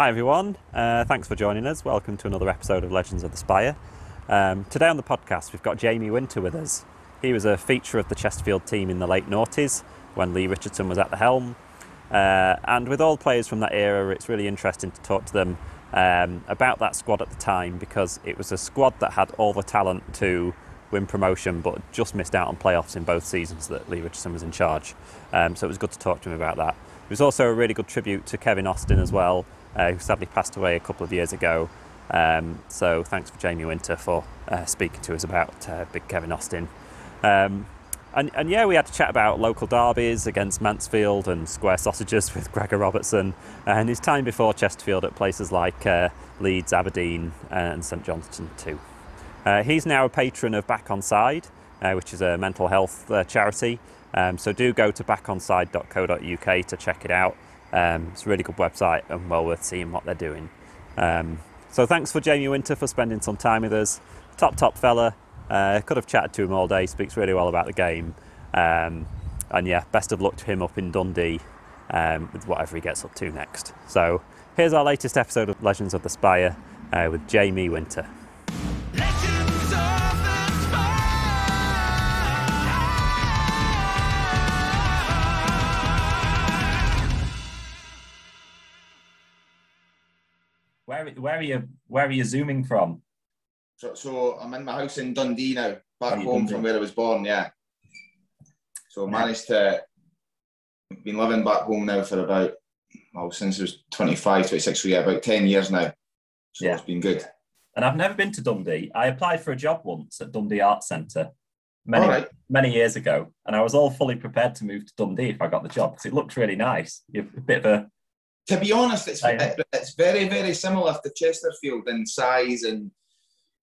Hi everyone, uh, thanks for joining us. Welcome to another episode of Legends of the Spire. Um, today on the podcast, we've got Jamie Winter with us. He was a feature of the Chesterfield team in the late noughties when Lee Richardson was at the helm. Uh, and with all players from that era, it's really interesting to talk to them um, about that squad at the time because it was a squad that had all the talent to win promotion but just missed out on playoffs in both seasons that Lee Richardson was in charge. Um, so it was good to talk to him about that. It was also a really good tribute to Kevin Austin as well, uh, who sadly passed away a couple of years ago. Um, so thanks for Jamie Winter for uh, speaking to us about uh, Big Kevin Austin. Um, and, and, yeah, we had to chat about local derbies against Mansfield and square sausages with Gregor Robertson and his time before Chesterfield at places like uh, Leeds, Aberdeen, and St Johnstone too. Uh, he's now a patron of Back Onside, uh, which is a mental health uh, charity. Um, so do go to backonside.co.uk to check it out. Um, it's a really good website and well worth seeing what they're doing. Um, so thanks for Jamie Winter for spending some time with us. Top, top fella. Uh, could have chatted to him all day. Speaks really well about the game. Um, and yeah, best of luck to him up in Dundee um, with whatever he gets up to next. So here's our latest episode of Legends of the Spire uh, with Jamie Winter. Where, where are you? Where are you zooming from? So, so I'm in my house in Dundee now, back oh, home from where I was born. Yeah. So I managed to been living back home now for about well since I was 25, 26, so yeah, about 10 years now. So yeah. it's been good. And I've never been to Dundee. I applied for a job once at Dundee Arts Centre many right. many years ago, and I was all fully prepared to move to Dundee if I got the job because it looked really nice. You're a bit of a to be honest, it's it, it's very very similar to Chesterfield in size and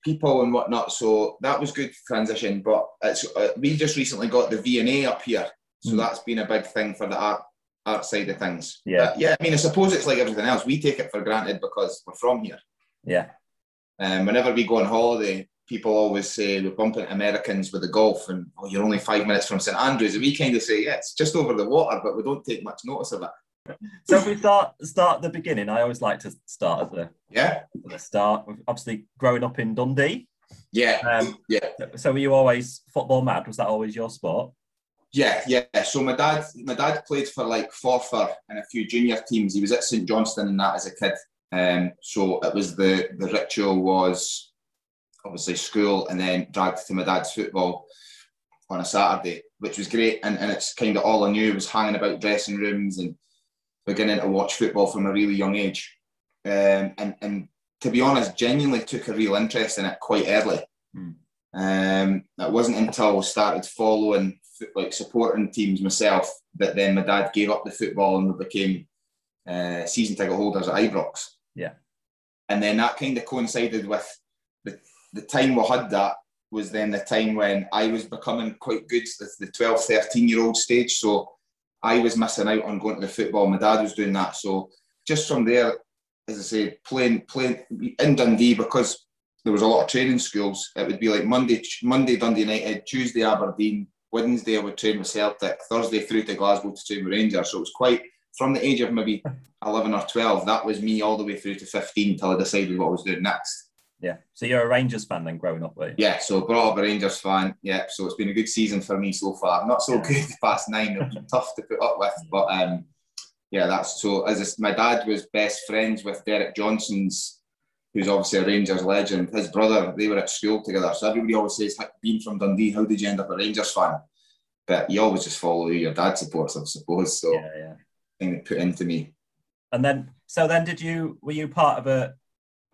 people and whatnot. So that was good transition. But it's uh, we just recently got the V&A up here, so mm. that's been a big thing for the art art side of things. Yeah, but yeah. I mean, I suppose it's like everything else. We take it for granted because we're from here. Yeah. And um, whenever we go on holiday, people always say we're bumping Americans with the golf, and oh, you're only five minutes from St Andrews, and we kind of say, yeah, it's just over the water, but we don't take much notice of it so if we start start at the beginning, I always like to start at the yeah at the start. Obviously, growing up in Dundee. Yeah. Um, yeah. So were you always football mad? Was that always your sport? Yeah, yeah. So my dad, my dad played for like Forfar and a few junior teams. He was at St Johnstone and that as a kid. Um, so it was the the ritual was obviously school and then dragged to my dad's football on a Saturday, which was great. And, and it's kind of all I knew was hanging about dressing rooms and beginning to watch football from a really young age. Um, and, and to be honest, genuinely took a real interest in it quite early. Mm. Um, it wasn't until I started following, like supporting teams myself, that then my dad gave up the football and we became uh, season ticket holders at Ibrox. Yeah. And then that kind of coincided with the, the time we had that was then the time when I was becoming quite good, the, the 12, 13 year old stage. So I was missing out on going to the football. My dad was doing that. So just from there, as I say, playing playing in Dundee because there was a lot of training schools. It would be like Monday, Monday Dundee United, Tuesday Aberdeen, Wednesday I would train with Celtic, Thursday through to Glasgow to train with Rangers. So it was quite from the age of maybe eleven or twelve. That was me all the way through to fifteen till I decided what I was doing next. Yeah. So you're a Rangers fan then growing up, were you? Yeah. So brought up a Rangers fan. Yeah. So it's been a good season for me so far. Not so yeah. good the past nine. It's tough to put up with, but um, yeah, that's so. As my dad was best friends with Derek Johnstone's, who's obviously a Rangers legend. His brother, they were at school together. So everybody always says, being from Dundee, how did you end up a Rangers fan? But you always just follow who your dad supports, I suppose. So yeah, yeah. Thing put into me. And then, so then, did you were you part of a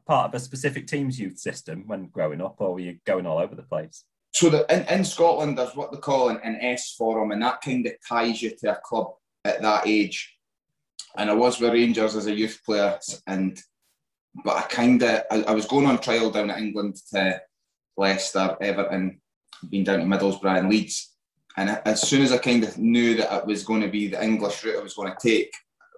part of a specific team's youth system when growing up, or were you going all over the place? So the, in, in Scotland, there's what they call an, an S forum, and that kind of ties you to a club at that age. And I was with Rangers as a youth player, and but I kind of I, I, was going on trial down at England to Leicester, Everton, been down to Middlesbrough and Leeds. And as soon as I kind of knew that it was going to be the English route I was going to take,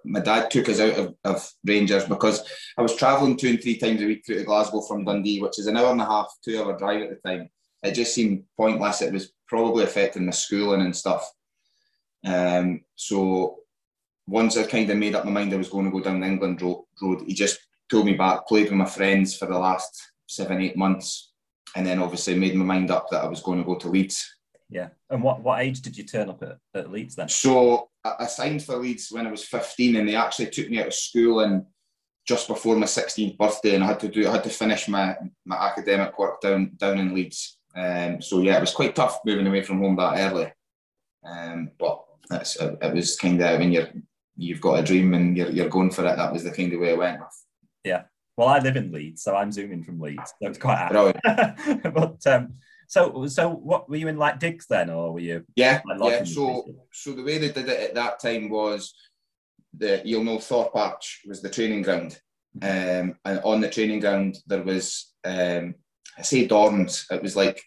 my dad took us out of, of Rangers because I was travelling two and three times a week through to Glasgow from Dundee, which is an hour and a half, two hour drive at the time. It just seemed pointless. It was probably affecting the schooling and stuff. Um, so once I kind of made up my mind I was going to go down the England road, he just pulled me back, played with my friends for the last seven, eight months, and then obviously made my mind up that I was going to go to Leeds. Yeah. And what, what age did you turn up at, at Leeds then? So I signed for Leeds when I was 15 and they actually took me out of school and just before my 16th birthday and I had to do I had to finish my, my academic work down down in Leeds. Um, so yeah, it was quite tough moving away from home that early. Um, but it's, it was kind of when you're you've got a dream and you're, you're going for it. That was the kind of way I went with. Yeah. Well, I live in Leeds, so I'm zooming from Leeds. So it's quite happy. but um, so so what were you in like digs then, or were you? Yeah, like, yeah. So so the way they did it at that time was the you'll know Thorpe Arch was the training ground, um, and on the training ground there was um, I say dorms. It was like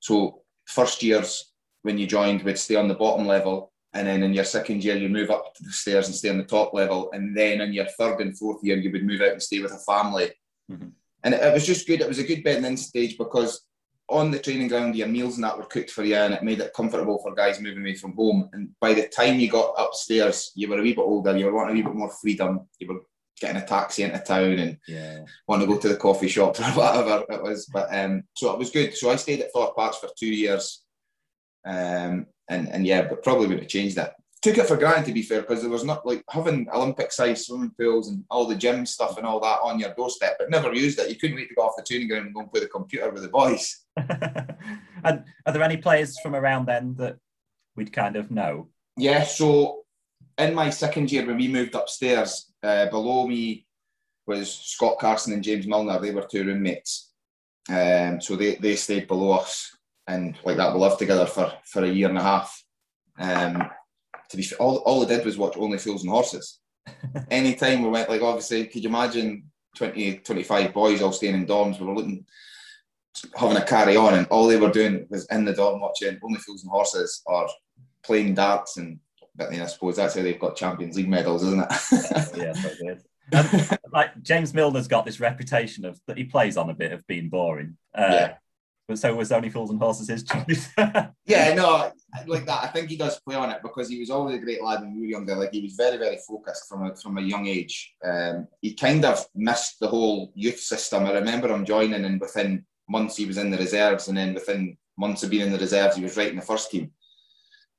so first years when you joined would stay on the bottom level and then in your second year you move up to the stairs and stay on the top level and then in your third and fourth year you would move out and stay with a family mm-hmm. and it, it, was just good it was a good bedding in stage because on the training ground your meals and that were cooked for you and it made it comfortable for guys moving away from home. And by the time you got upstairs you were a wee bit older you were wanting a wee bit more freedom. You were getting a taxi into town and yeah. want to go to the coffee shop or whatever it was. But um so it was good. So I stayed at Thorpe Arch for two years. Um and and yeah, but probably would have changed that. Took it for granted to be fair, because there was not like having Olympic sized swimming pools and all the gym stuff and all that on your doorstep, but never used it. You couldn't wait to go off the training ground and go and play the computer with the boys. and are there any players from around then that we'd kind of know? Yeah, so in my second year when we moved upstairs, uh, below me was Scott Carson and James Milner. They were two roommates. Um, so they, they stayed below us and like that we lived together for for a year and a half. Um, to be all all I did was watch Only Fools and Horses. Anytime we went, like obviously, could you imagine 20, 25 boys all staying in dorms? We were looking, having a carry on, and all they were doing was in the dorm watching Only Fools and Horses or playing darts. And but then I suppose that's how they've got Champions League medals, isn't it? yeah, yeah um, like James Milner's got this reputation of that he plays on a bit of being boring. Uh, yeah. But so was Only Fools and Horses his choice. yeah, no, like that. I think he does play on it because he was always a great lad when we were younger. Like he was very, very focused from a from a young age. Um, he kind of missed the whole youth system. I remember him joining, and within months he was in the reserves, and then within months of being in the reserves, he was right in the first team.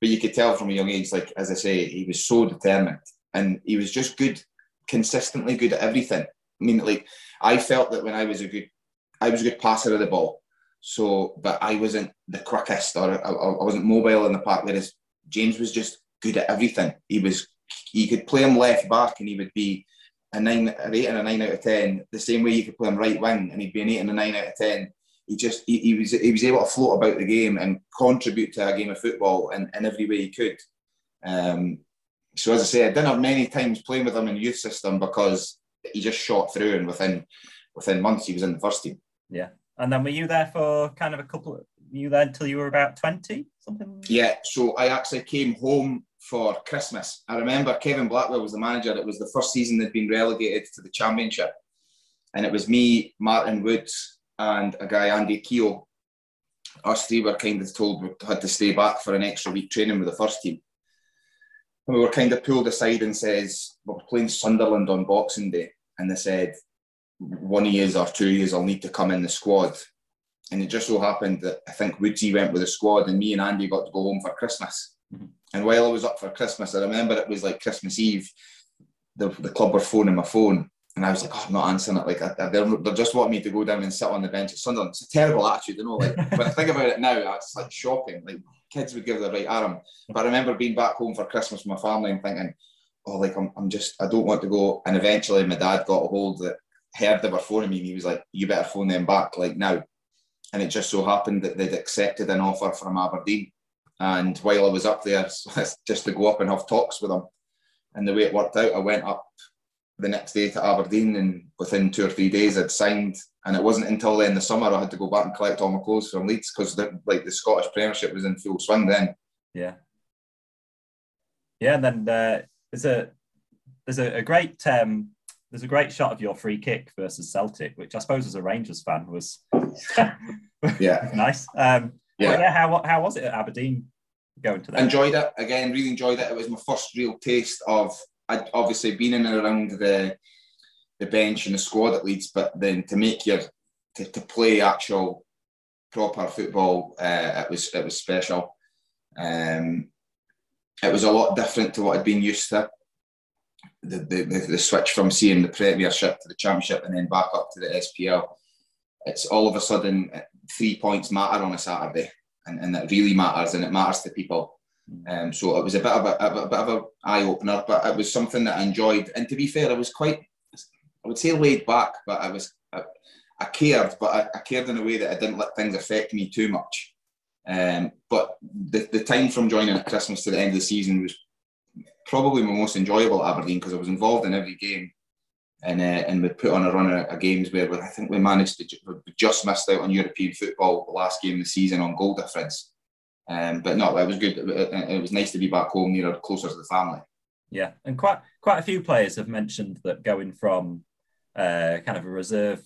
But you could tell from a young age, like as I say, he was so determined, and he was just good, consistently good at everything. I mean, like I felt that when I was a good, I was a good passer of the ball. So, but I wasn't the quickest or I, I wasn't mobile in the park. Whereas James was just good at everything. He was, you could play him left back and he would be a nine, an eight and a nine out of ten. The same way you could play him right wing and he'd be an eight and a nine out of ten. He just he, he was he was able to float about the game and contribute to a game of football in, in every way he could. Um, so as I say, I didn't have many times playing with him in youth system because he just shot through and within within months he was in the first team. Yeah, and then were you there for kind of a couple? You there until you were about twenty, something? Yeah. So I actually came home for Christmas. I remember Kevin Blackwell was the manager. It was the first season they'd been relegated to the Championship, and it was me, Martin Woods, and a guy Andy Keogh. Us three were kind of told we had to stay back for an extra week training with the first team. And we were kind of pulled aside and says, we're playing Sunderland on Boxing Day. And they said, one years or two years I'll need to come in the squad. And it just so happened that I think Woodsy went with the squad and me and Andy got to go home for Christmas. Mm-hmm. And while I was up for Christmas, I remember it was like Christmas Eve, the, the club were phoning my phone. And I was like, oh, I'm not answering it. Like, I, they're, they're just want me to go down and sit on the bench at Sunderland. It's a terrible attitude, you know. Like, when I think about it now, it's like shocking. Like, kids would give the right arm. But I remember being back home for Christmas with my family and thinking, oh, like, I'm, I'm just, I don't want to go. And eventually my dad got a hold that heard they were phoning me and he was like, you better phone them back like now. And it just so happened that they'd accepted an offer from Aberdeen. And while I was up there, just to go up and have talks with them. And the way it worked out, I went up the next day to Aberdeen and within two or three days I'd signed. And it wasn't until then the summer I had to go back and collect all my clothes from Leeds because like the Scottish Premiership was in full swing then. Yeah. Yeah, and then uh, there's a there's a, a great um, there's a great shot of your free kick versus Celtic, which I suppose as a Rangers fan was yeah nice. Um, yeah. yeah, how how was it at Aberdeen going to that? Enjoyed it again. Really enjoyed it. It was my first real taste of I'd obviously been in and around the the bench and the squad at Leeds, but then to make your to, to play actual proper football, uh, it was it was special. Um, it was a lot different to what I'd been used to. The, the, the, the switch from seeing the Premiership to the Championship and then back up to the SPL. It's all of a sudden three points matter on a Saturday, and, and it really matters, and it matters to people. Um, so it was a bit of a, a, a bit of an eye opener, but it was something that I enjoyed. And to be fair, I was quite, I would say, laid back, but I was, I, I cared, but I, I, cared in a way that I didn't let things affect me too much. Um, but the, the time from joining at Christmas to the end of the season was probably my most enjoyable at Aberdeen because I was involved in every game. And, uh, and we put on a run of, of games where I think we managed to we just missed out on European football the last game of the season on goal difference. Um, but no, it was good. It was nice to be back home nearer, closer to the family. Yeah, and quite quite a few players have mentioned that going from uh, kind of a reserve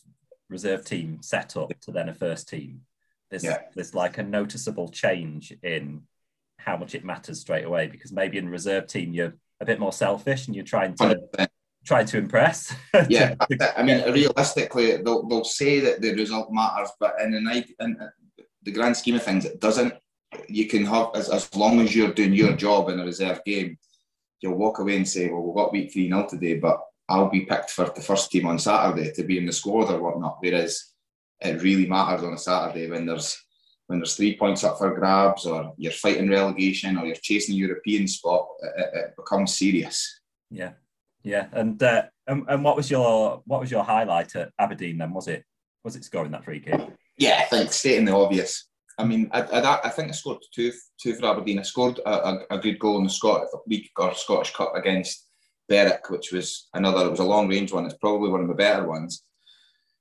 reserve team setup to then a first team, there's yeah. there's like a noticeable change in how much it matters straight away because maybe in reserve team you're a bit more selfish and you're trying to 100%. trying to impress. yeah, I mean, realistically, they'll, they'll say that the result matters, but in the night, in the grand scheme of things, it doesn't you can have as, as long as you're doing your job in a reserve game, you'll walk away and say, Well, we've got week three nil today, but I'll be picked for the first team on Saturday to be in the squad or whatnot. Whereas it really matters on a Saturday when there's when there's three points up for grabs or you're fighting relegation or you're chasing a European spot, it, it becomes serious. Yeah, yeah. And, uh, and and what was your what was your highlight at Aberdeen then? Was it was it scoring that free kick? Yeah, I think stating the obvious. I mean, I, I, I, think I scored two two for Aberdeen. I scored a, a, a good goal in the Scottish League or Scottish Cup against Berwick, which was another. It was a long range one. It's probably one of the better ones.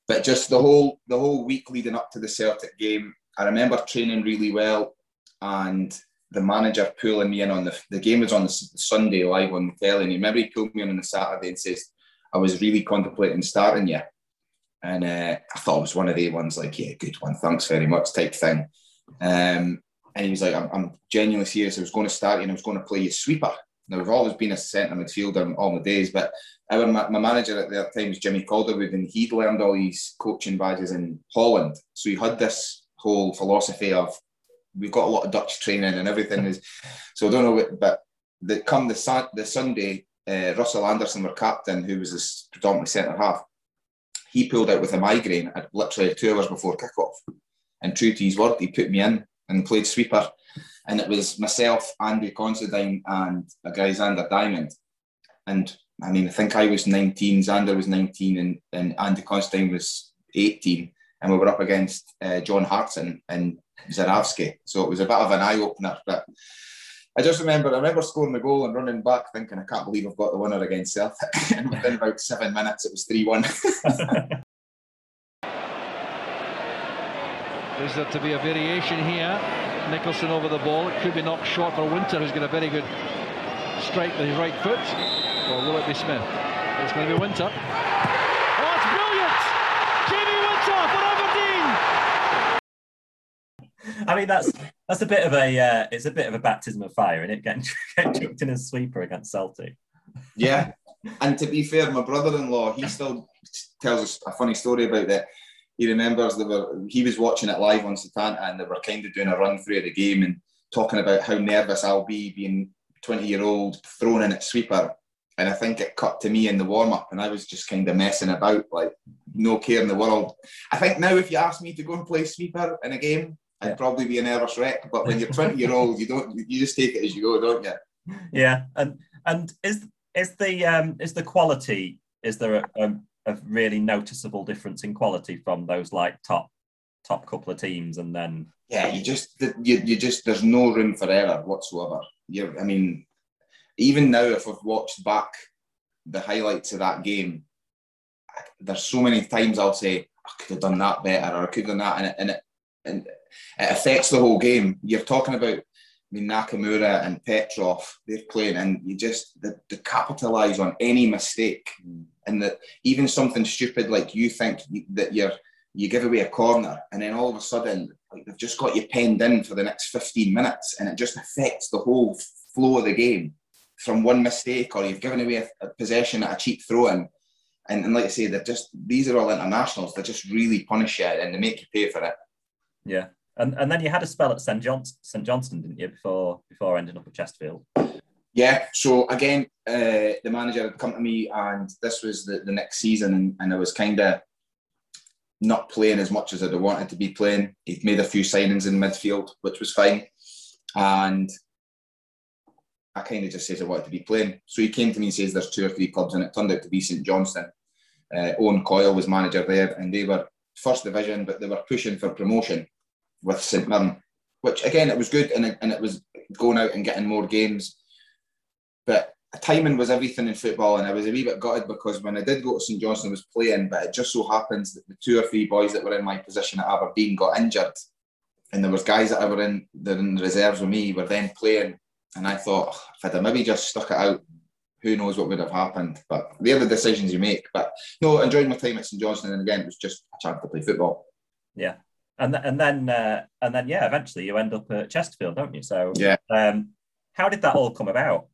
But just the whole the whole week leading up to the Celtic game, I remember training really well, and the manager pulling me in on the the game was on the Sunday live on the telly. And he remember he pulled me in on the Saturday and says, "I was really contemplating starting you." And uh, I thought it was one of the ones like, yeah, good one, thanks very much, type thing. Um, and he was like, I'm, I'm, genuinely serious. I was going to start you and I was going to play you sweeper. Now, we've always been a centre midfielder all my days, but our, my, my manager at that time was Jimmy Calderwood, and he'd learned all these coaching badges in Holland. So he had this whole philosophy of we've got a lot of Dutch training and everything is. So I don't know, what, but the, come the, the Sunday, uh, Russell Anderson, our captain, who was this predominantly centre half, he pulled out with a migraine at literally two hours before kickoff. And true to his word, he put me in and played sweeper. And it was myself, Andy Considine, and a guy, Zander Diamond. And I mean, I think I was 19, Zander was 19, and, and Andy Considine was 18. And we were up against uh, John Hartson and Zurawski. So it was a bit of an eye opener. But I just remember, I remember scoring the goal and running back thinking, I can't believe I've got the winner against Celtic. and within about seven minutes, it was 3 1. Is there to be a variation here? Nicholson over the ball. It could be knocked short for Winter, who's got a very good strike with his right foot. Or will it be Smith? It's going to be Winter. Oh, it's brilliant! Jamie Winter for Aberdeen! I mean, that's that's a bit of a uh, it's a bit of a baptism of fire, and it getting, getting chucked in a sweeper against Celtic. Yeah, and to be fair, my brother-in-law he still tells us a funny story about that he remembers they were he was watching it live on Setanta and they were kind of doing a run through of the game and talking about how nervous I'll be being 20 year old thrown in at sweeper. And I think it cut to me in the warm up and I was just kind of messing about, like no care in the world. I think now if you ask me to go and play sweeper in a game, I'd probably be a nervous wreck. But when you're 20 year old, you don't you just take it as you go, don't you? Yeah. And and is is the um is the quality is there a, a a really noticeable difference in quality from those like top top couple of teams and then yeah you just you, you just there's no room for error whatsoever you i mean even now if i've watched back the highlights of that game there's so many times i'll say i could have done that better or i could have done that and it, and it, and it affects the whole game you're talking about I mean, Nakamura and Petrov, they're playing, and you just they, they capitalise on any mistake, mm. and that even something stupid like you think that you're you give away a corner, and then all of a sudden, like they've just got you penned in for the next 15 minutes, and it just affects the whole flow of the game. from one mistake or you've given away a, a possession at a cheap throw in. And, and like I say, they're just these are all internationals. They just really punish you and they make you pay for it. Yeah, and and then you had a spell at St John St Johnstone, didn't you, before before ending up at Chesterfield? Yeah. So again, uh, the manager had come to me, and this was the, the next season, and, and I was kind of not playing as much as I'd wanted to be playing. He'd made a few signings in midfield, which was fine, and I kind of just said I wanted to be playing. So he came to me and says there's two or three clubs, and it turned out to be St Johnstone. Uh, Owen Coyle was manager there, and they were first division, but they were pushing for promotion with St Mirren, which again it was good, and it, and it was going out and getting more games. But timing was everything in football, and I was a wee bit gutted because when I did go to St Johnstone, I was playing, but it just so happens that the two or three boys that were in my position at Aberdeen got injured, and there was guys that I were in that in the reserves with me were then playing, and I thought if I'd maybe just stuck it out, who knows what would have happened. But they're the decisions you make. But no, enjoying my time at St Johnstone, and again, it was just a chance to play football. Yeah. And, and then uh, and then yeah, eventually you end up at Chesterfield, don't you? So yeah. Um, how did that all come about?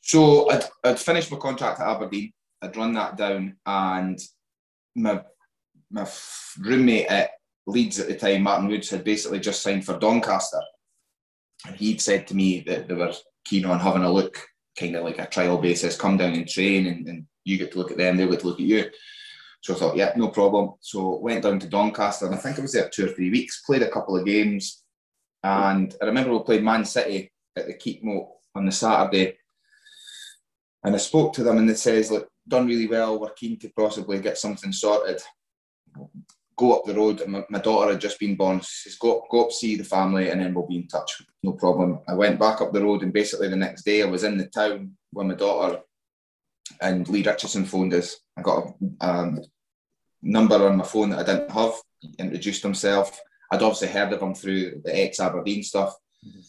So I'd, I'd finished my contract at Aberdeen. I'd run that down, and my my roommate at Leeds at the time, Martin Woods, had basically just signed for Doncaster, and he'd said to me that they were keen on having a look, kind of like a trial basis, come down and train, and, and you get to look at them, they get to look at you. So I thought, yeah, no problem. So went down to Doncaster, and I think I was there two or three weeks. Played a couple of games, and I remember we played Man City at the Keep Keepmoat on the Saturday and I spoke to them and they says, look, done really well. We're keen to possibly get something sorted. Go up the road. My, my daughter had just been born. She says, go, go up, see the family, and then we'll be in touch. No problem. I went back up the road, and basically the next day I was in the town with my daughter, and Lee Richardson phoned us. I got a um, number on my phone that I didn't have. He introduced himself. I'd obviously heard of him through the ex Aberdeen stuff, mm-hmm.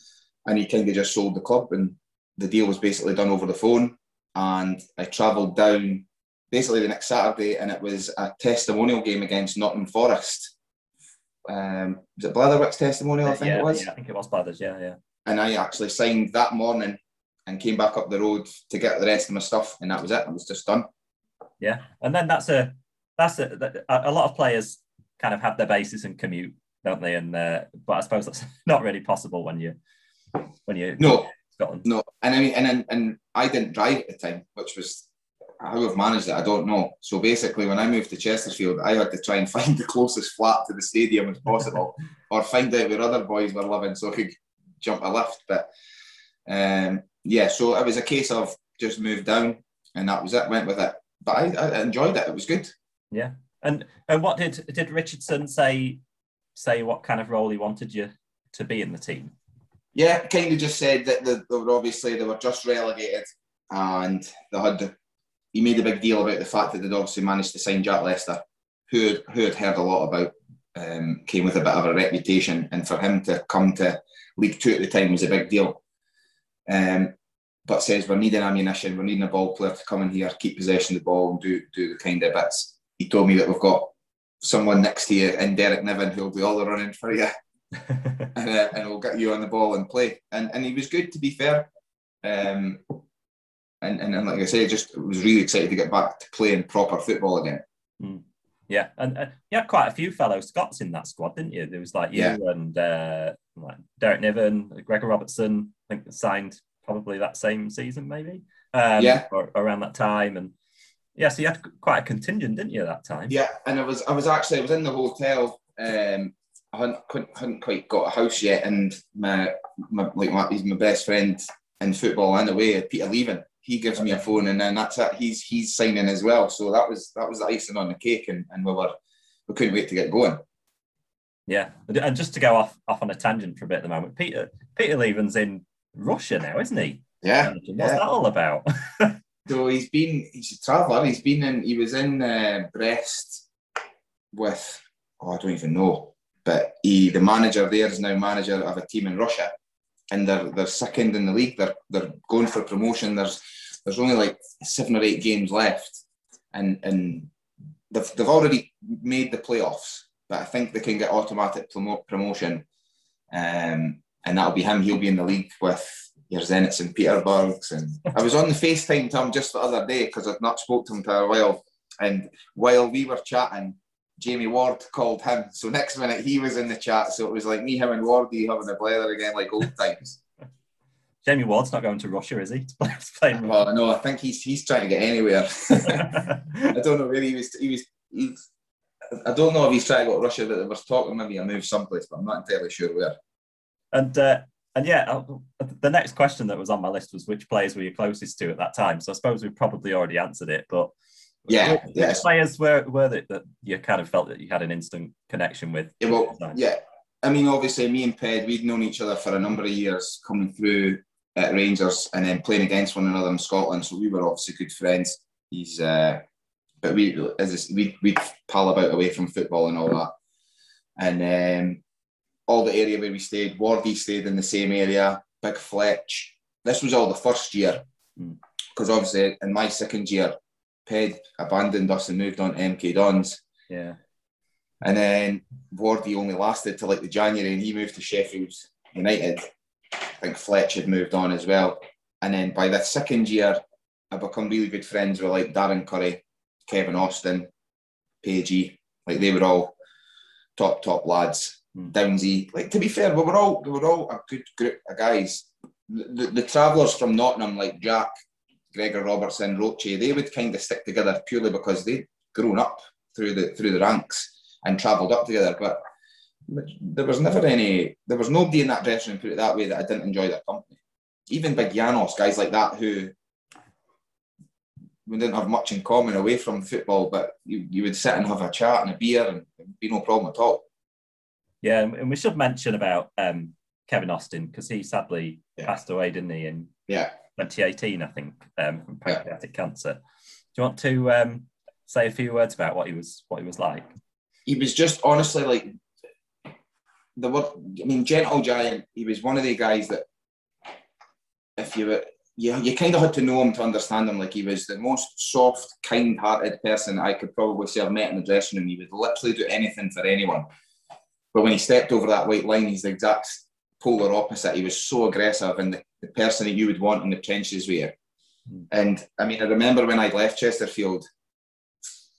and he kind of just sold the club, and the deal was basically done over the phone and I travelled down basically the next Saturday, and it was a testimonial game against Nottingham Forest. Um, was it Blatherwick's testimonial? I think yeah, it was. Yeah, I think it was Blathers. Yeah, yeah. And I actually signed that morning and came back up the road to get the rest of my stuff, and that was it. It was just done. Yeah, and then that's a that's a a lot of players kind of have their basis and commute, don't they? And uh, but I suppose that's not really possible when you when you no Scotland. No, and I mean, and, and I didn't drive at the time, which was how I've managed it. I don't know. So basically, when I moved to Chesterfield, I had to try and find the closest flat to the stadium as possible, or find out where other boys were living so I could jump a lift. But um, yeah, so it was a case of just moved down, and that was it. Went with it, but I, I enjoyed it. It was good. Yeah, and and what did did Richardson say? Say what kind of role he wanted you to be in the team? Yeah, kind of just said that they, they were obviously they were just relegated, and they had. He made a big deal about the fact that they'd obviously managed to sign Jack Lester, who had, who had heard a lot about, um, came with a bit of a reputation, and for him to come to League Two at the time was a big deal. Um, but says we're needing ammunition, we're needing a ball player to come in here, keep possession of the ball, and do do the kind of bits. He told me that we've got someone next to you in Derek Niven who'll do all the running for you. and, uh, and we'll get you on the ball and play. And and he was good to be fair. Um, and, and, and like I say, just was really excited to get back to playing proper football again. Mm. Yeah, and uh, you had quite a few fellow Scots in that squad, didn't you? There was like you yeah. and uh, like Derek Niven, Gregor Robertson. I think signed probably that same season, maybe. Um, yeah, or, around that time, and yeah, so you had quite a contingent, didn't you, that time? Yeah, and I was I was actually I was in the hotel um, I hadn't, hadn't quite got a house yet, and my, my like my, he's my best friend in football and away, Peter Leven. He gives me a phone, and then that's it. He's he's signing as well. So that was that was the icing on the cake, and, and we were we couldn't wait to get going. Yeah, and just to go off off on a tangent for a bit at the moment, Peter Peter Leven's in Russia now, isn't he? Yeah. What's yeah. that all about? so he's been he's a traveller. He's been in he was in uh, Brest with oh I don't even know but he, the manager there is now manager of a team in Russia, and they're they're second in the league. They're they're going for promotion. There's there's only like seven or eight games left, and and they've they've already made the playoffs. But I think they can get automatic promo- promotion, um, and that'll be him. He'll be in the league with your Zenits and Peterburgs. And I was on the FaceTime to him just the other day because I'd not spoke to him for a while. And while we were chatting, Jamie Ward called him. So next minute he was in the chat. So it was like me, him, and Wardy having a blather again, like old times. Jamie Ward's not going to Russia, is he? To play, well, no, I think he's he's trying to get anywhere. I don't know where he was. He was. He's, I don't know if he's trying to go to Russia. That they were talking maybe a move someplace, but I'm not entirely sure where. And uh, and yeah, uh, the next question that was on my list was which players were you closest to at that time. So I suppose we've probably already answered it, but yeah, which, yes. players were were that, that you kind of felt that you had an instant connection with? Yeah, well, yeah. I mean, obviously, me and Ped, we'd known each other for a number of years coming through at Rangers and then playing against one another in Scotland. So we were obviously good friends. He's, uh, but we as we we pal about away from football and all that, and um, all the area where we stayed. Wardy stayed in the same area. Big Fletch. This was all the first year because mm. obviously in my second year, Ped abandoned us and moved on to MK Dons. Yeah. And then Wardy only lasted till like the January and he moved to Sheffield United. I think Fletch had moved on as well. And then by the second year, I become really good friends with like Darren Currie, Kevin Austin, Pagey. Like they were all top, top lads. Downsy. Like to be fair, we were all we were all a good group of guys. The, the, the travellers from Nottingham, like Jack, Gregor Robertson, Roche, they would kind of stick together purely because they'd grown up through the through the ranks and travelled up together. But there was never any, there was nobody in that dressing room, put it that way, that I didn't enjoy their company. Even Big Janos, guys like that who we didn't have much in common away from football, but you, you would sit and have a chat and a beer and be no problem at all. Yeah, and we should mention about um, Kevin Austin because he sadly yeah. passed away, didn't he? In yeah, 2018, I think, um, from pancreatic yeah. cancer. Do you want to um, say a few words about what he was what he was like? He was just honestly like the word. I mean, gentle giant. He was one of the guys that if you were you, you kind of had to know him to understand him. Like he was the most soft, kind-hearted person I could probably say I've met in the dressing room. He would literally do anything for anyone. But when he stepped over that white line, he's the exact polar opposite. He was so aggressive and the, the person that you would want in the trenches with you. Mm. And I mean, I remember when I left Chesterfield,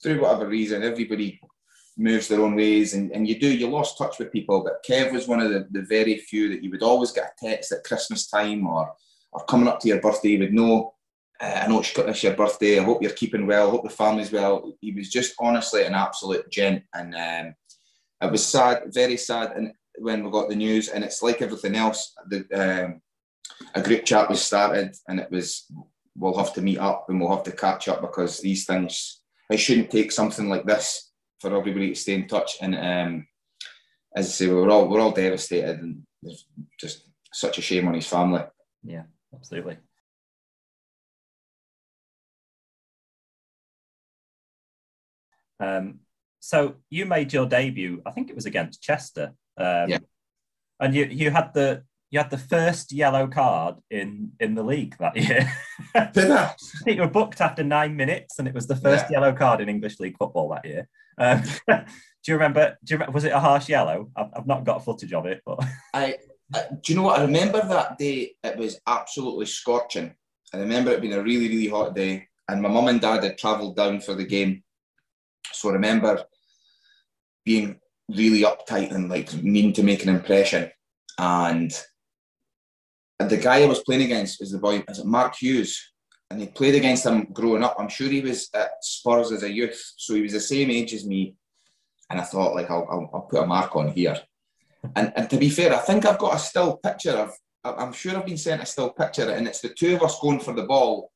through whatever reason, everybody moves their own ways and, and you do, you lost touch with people. But Kev was one of the, the very few that you would always get a text at Christmas time or, or coming up to your birthday, you would know, uh, I know it's, it's your birthday, I hope you're keeping well, I hope the family's well. He was just honestly an absolute gent. And um, it was sad, very sad. And when we got the news, and it's like everything else. The, um, a group chat was started, and it was we'll have to meet up and we'll have to catch up because these things it shouldn't take something like this for everybody to stay in touch. And um, as I say, we're all we're all devastated, and there's just such a shame on his family. Yeah, absolutely. Um, so you made your debut, I think it was against Chester. Um, yeah. And you you had the you had the first yellow card in in the league that year. Did I? I think you were booked after nine minutes, and it was the first yeah. yellow card in English league football that year. Um, do you remember? Do you remember, was it a harsh yellow? I've, I've not got footage of it, but I, I. Do you know what I remember that day? It was absolutely scorching. I remember it being a really really hot day, and my mum and dad had travelled down for the game. So I remember being really uptight and like needing to make an impression. And the guy I was playing against is the boy, is it Mark Hughes? And he played against him growing up. I'm sure he was at Spurs as a youth. So he was the same age as me. And I thought, like, I'll, I'll, I'll put a mark on here. And, and to be fair, I think I've got a still picture of, I'm sure I've been sent a still picture, and it's the two of us going for the ball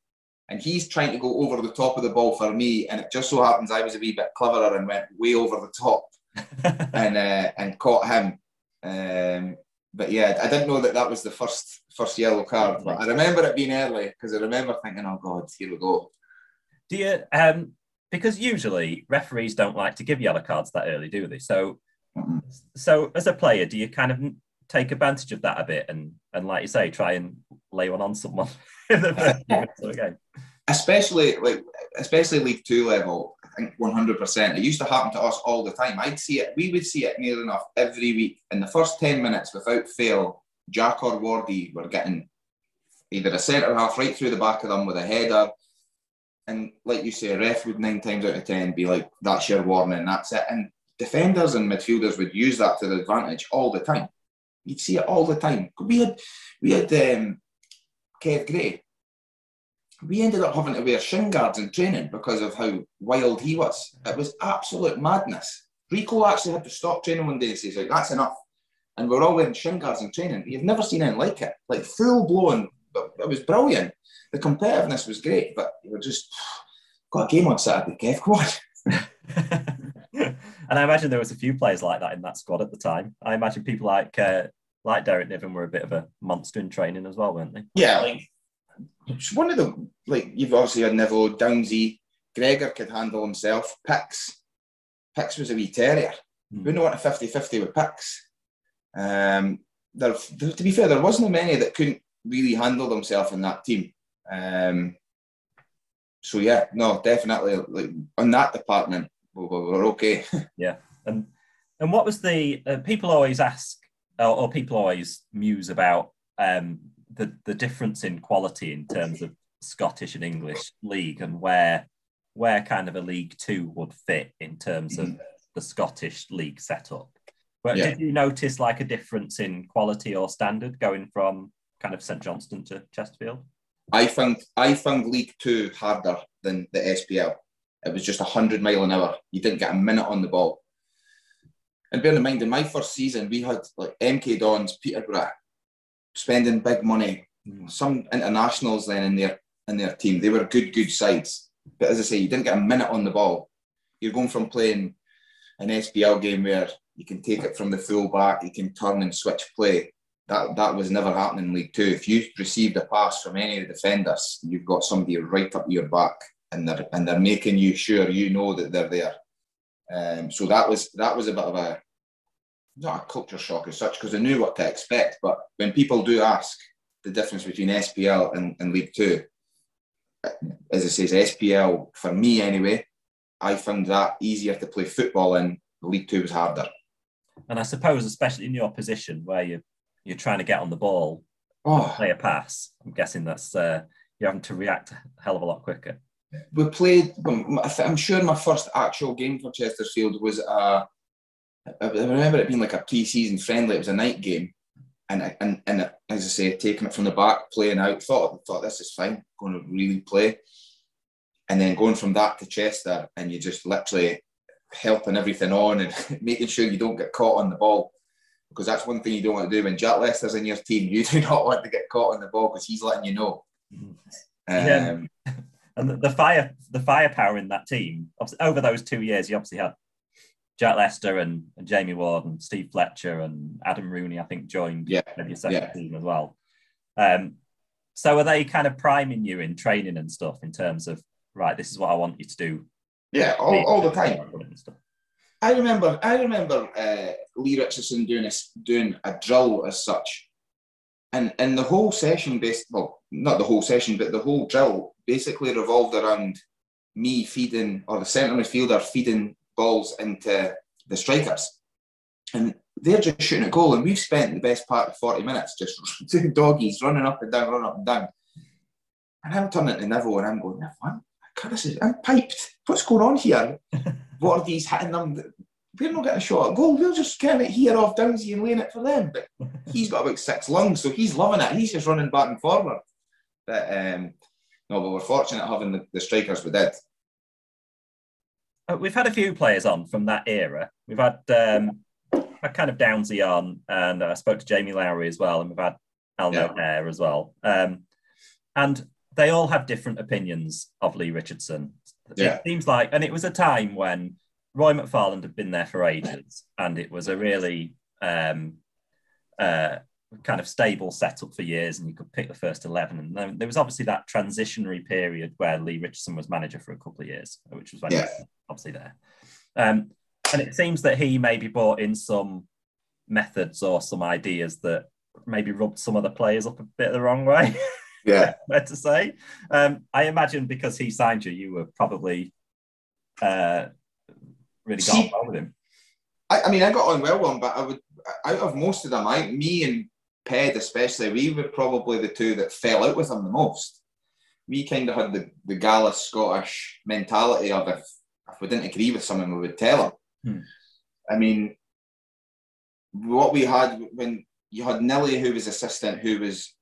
and he's trying to go over the top of the ball for me, and it just so happens I was a wee bit cleverer and went way over the top and uh, and caught him. Um, but yeah, I didn't know that that was the first first yellow card. But I remember it being early because I remember thinking, "Oh God, here we go." Do you? Um, because usually referees don't like to give yellow cards that early, do they? So, mm-hmm. so as a player, do you kind of take advantage of that a bit and and like you say, try and lay one on someone in the first game? Especially like especially League Two level, I think one hundred percent. It used to happen to us all the time. I'd see it. We would see it near enough every week. In the first ten minutes, without fail, Jack or Wardy were getting either a centre half right through the back of them with a header. And like you say, a ref would nine times out of ten be like, that's your warning, that's it. And defenders and midfielders would use that to the advantage all the time. You'd see it all the time. We had we had um, Kev Gray. We ended up having to wear shin guards in training because of how wild he was. It was absolute madness. Rico actually had to stop training one day and say, like, that's enough. And we're all wearing shin guards in training. You've never seen anything like it. Like full blown, it was brilliant. The competitiveness was great, but you were just got a game on Saturday, Kev. Come on. and I imagine there was a few players like that in that squad at the time. I imagine people like uh, like Derek Niven were a bit of a monster in training as well, weren't they? Yeah, like one of the like you've obviously had Neville, Downsy, Gregor could handle himself. Picks, Picks was a wee terrier. Mm. We know what a 50-50 with Picks. Um, there, to be fair, there wasn't many that couldn't really handle themselves in that team. Um, so yeah, no, definitely like on that department, we're, we're okay. yeah, and and what was the uh, people always ask or, or, people always muse about um, the the difference in quality in terms of Scottish and English league and where where kind of a League Two would fit in terms of mm-hmm. the Scottish league setup. But yeah. did you notice like a difference in quality or standard going from kind of St Johnstone to Chesterfield? I found I found League Two harder than the SPL. It was just hundred mile an hour. You didn't get a minute on the ball. And bear in mind, in my first season, we had like MK Dons, Peterborough, spending big money. Some internationals then in their in their team. They were good, good sides. But as I say, you didn't get a minute on the ball. You're going from playing an SPL game where you can take it from the full back, you can turn and switch play. That that was never happening in League Two. If you received a pass from any of the defenders, you've got somebody right up your back, and they're and they're making you sure you know that they're there. Um, so that was that was a bit of a not a culture shock as such because I knew what to expect. But when people do ask the difference between SPL and, and League Two, as it says, SPL for me anyway, I found that easier to play football in. League Two was harder. And I suppose, especially in your position where you you're trying to get on the ball, oh. play a pass. I'm guessing that's uh, you're having to react a hell of a lot quicker. We played. I'm sure my first actual game for Chesterfield was a I remember it being like a pre-season friendly. It was a night game, and and and as I say, taking it from the back, playing out. Thought thought this is fine. Going to really play, and then going from that to Chester, and you just literally helping everything on and making sure you don't get caught on the ball. Because that's one thing you don't want to do when Jack Lester's in your team. You do not want to get caught on the ball because he's letting you know. Mm-hmm. Um, yeah. and the fire, the firepower in that team over those two years, you obviously had Jack Lester and, and, Jamie Ward and Steve Fletcher and Adam Rooney, I think, joined yeah. second yeah. team as well. Um, so are they kind of priming you in training and stuff in terms of right, this is what I want you to do? Yeah, all, all the time. I remember, I remember uh, Lee Richardson doing a, doing a drill as such, and and the whole session, based well, not the whole session, but the whole drill basically revolved around me feeding or the centre midfielder feeding balls into the strikers. And they're just shooting a goal. And we've spent the best part of 40 minutes just two doggies running up and down, running up and down. And I'm turning to Neville and I'm going, Neville, I'm, I'm piped. What's going on here? what are these hitting them? We're not getting a shot at goal. We're just getting it here off Downsy and laying it for them. But he's got about six lungs, so he's loving it. He's just running back and forward. But um, no, but we're fortunate having the, the strikers we did. Uh, we've had a few players on from that era. We've had um, a kind of Downsy on, and I spoke to Jamie Lowry as well, and we've had Al yeah. As well. Um, and they all have different opinions of Lee Richardson. Yeah. It seems like, and it was a time when Roy McFarland had been there for ages, and it was a really um, uh, kind of stable setup for years, and you could pick the first 11. And then there was obviously that transitionary period where Lee Richardson was manager for a couple of years, which was when yeah. obviously there. Um, and it seems that he maybe brought in some methods or some ideas that maybe rubbed some of the players up a bit the wrong way. Yeah. fair to say. Um, I imagine because he signed you, you were probably uh, really got on well with him. I, I mean, I got on well with him, but I would, out of most of them, I, me and Ped especially, we were probably the two that fell out with him the most. We kind of had the, the Gallus Scottish mentality of if, if we didn't agree with someone, we would tell him. Hmm. I mean, what we had when you had Nelly, who was assistant, who was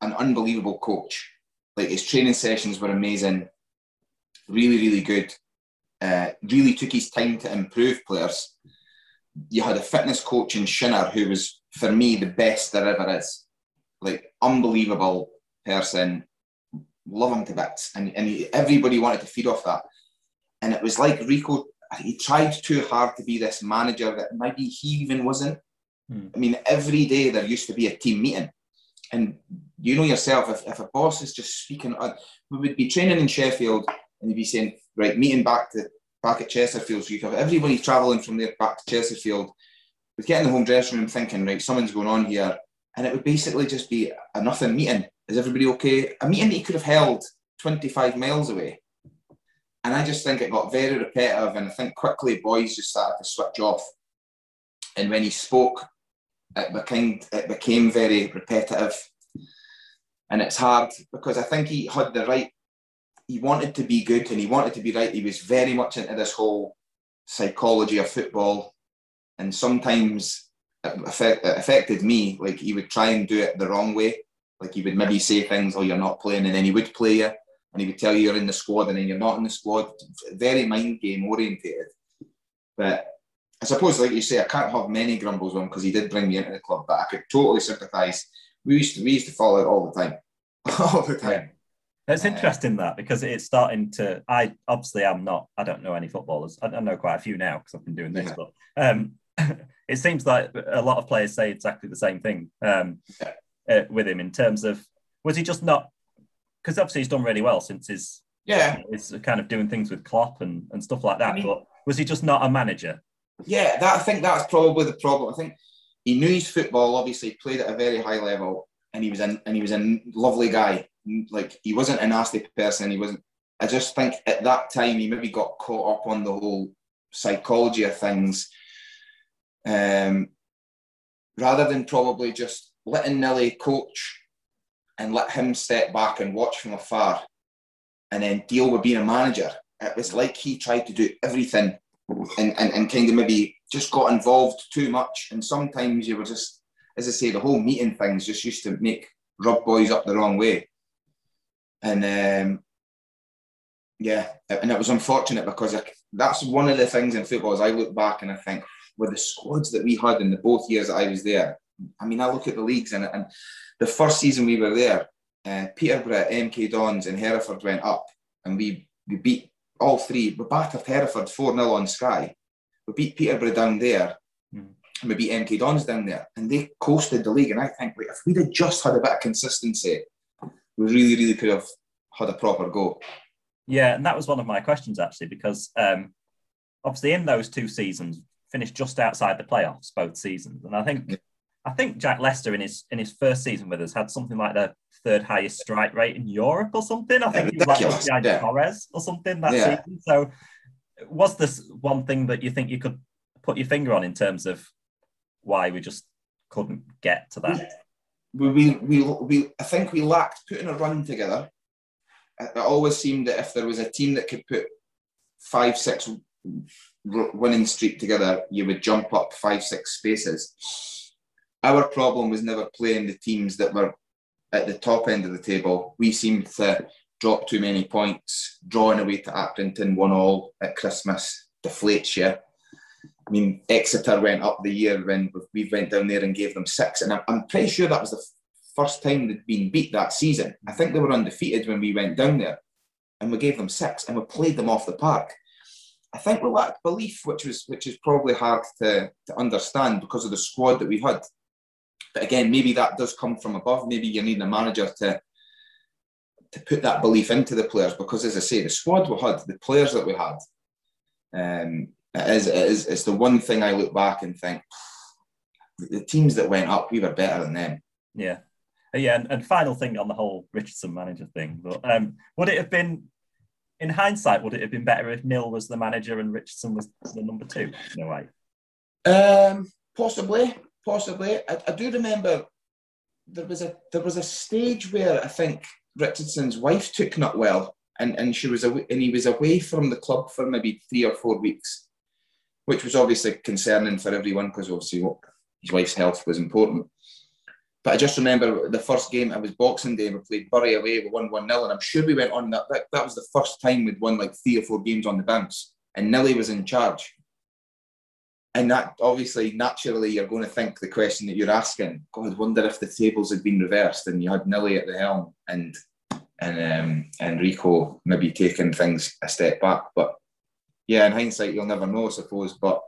an unbelievable coach. Like his training sessions were amazing, really, really good. Uh, really took his time to improve players. You had a fitness coach in Shinner who was, for me, the best there ever is. Like unbelievable person, love him to bits, and and he, everybody wanted to feed off that. And it was like Rico. He tried too hard to be this manager that maybe he even wasn't. Hmm. I mean, every day there used to be a team meeting. And you know yourself, if, if a boss is just speaking, on, we would be training in Sheffield and he'd be saying, right, meeting back to back at Chesterfield. So you have everybody travelling from there back to Chesterfield. We'd get in the home dressing room thinking, right, something's going on here. And it would basically just be a nothing meeting. Is everybody okay? A meeting that he could have held 25 miles away. And I just think it got very repetitive. And I think quickly boys just started to switch off. And when he spoke, it became it became very repetitive, and it's hard because I think he had the right. He wanted to be good and he wanted to be right. He was very much into this whole psychology of football, and sometimes it, affect, it affected me. Like he would try and do it the wrong way. Like he would maybe say things, "Oh, you're not playing," and then he would play you, and he would tell you you're in the squad, and then you're not in the squad. Very mind game orientated, but I suppose, like you say, I can't have many grumbles with him because he did bring me into the club, but I could totally sympathise. We used to we used to fall out all the time, all the time. It's Uh, interesting that because it's starting to. I obviously I'm not. I don't know any footballers. I, I know quite a few now because I've been doing this. Yeah. But um, it seems like a lot of players say exactly the same thing um, uh, with him in terms of was he just not? Because obviously he's done really well since his Yeah, his kind of doing things with Klopp and, and stuff like that. I mean- but was he just not a manager? yeah. That I think that's probably the problem. I think he knew his football. Obviously, played at a very high level, and he was an and he was a lovely guy. Like he wasn't a nasty person. He wasn't. I just think at that time he maybe got caught up on the whole psychology of things, um, rather than probably just letting Nelly coach and let him step back and watch from afar, and then deal with being a manager. It was like he tried to do everything and, and, and kind of maybe just got involved too much. And sometimes you were just, as I say, the whole meeting things just used to make rub boys up the wrong way. And um, yeah, and it was unfortunate because I, that's one of the things in football. Is I look back and I think with the squads that we had in the both years that I was there. I mean, I look at the leagues and, and the first season we were there, uh, Peterborough, MK Dons, and Hereford went up, and we we beat all three. We battered Hereford 4 0 on Sky. We beat Peterborough down there. Mhm. And we beat MK Dons down there. And they coasted the league. And I think if we'd have just had a bit of consistency, we really, really could have had a proper go. Yeah, and that was one of my questions actually, because um, obviously in those two seasons, finished just outside the playoffs both seasons, and I think I think Jack Lester in his in his first season with us had something like the third highest strike rate in Europe or something. I think he was like behind yeah. Torres or something that Yeah. season. So, was this one thing that you think you could put your finger on in terms of why we just couldn't get to that? we, we, we, we, I think we lacked putting a run together. It always seemed that if there was a team that could put five, six winning streak together, you would jump up five, six spaces. Our problem was never playing the teams that were at the top end of the table. We seemed to drop too many points, drawing away to Accrington, one all at Christmas, deflates you. I mean, Exeter went up the year when we went down there and gave them six, and I'm, I'm pretty sure that was the first time they'd been beat that season. I think they were undefeated when we went down there, and we gave them six, and we played them off the park. I think we lacked belief, which was which is probably hard to, to understand because of the squad that we had. But again, maybe that does come from above. Maybe you need a manager to to put that belief into the players because, as I say, the squad we had, the players that we had, um, it is, it is it's the one thing I look back and think the teams that went up, we were better than them. Yeah. Uh, Yeah, and, and final thing on the whole Richardson manager thing, but um, would it have been, in hindsight, would it have been better if Mill was the manager and Richardson was the number two? No way. Um, possibly, possibly. I, I do remember there was a there was a stage where I think Richardson's wife took not well, and, and she was away, and he was away from the club for maybe three or four weeks, which was obviously concerning for everyone because obviously his wife's health was important. But I just remember the first game, I was Boxing Day, we played Bury away, we won 1 0, and I'm sure we went on that, that. That was the first time we'd won like three or four games on the bounce, and Nilly was in charge. And that obviously, naturally, you're going to think the question that you're asking, God, wonder if the tables had been reversed and you had Nilly at the helm and and um, Enrico maybe taking things a step back. But yeah, in hindsight, you'll never know, I suppose. But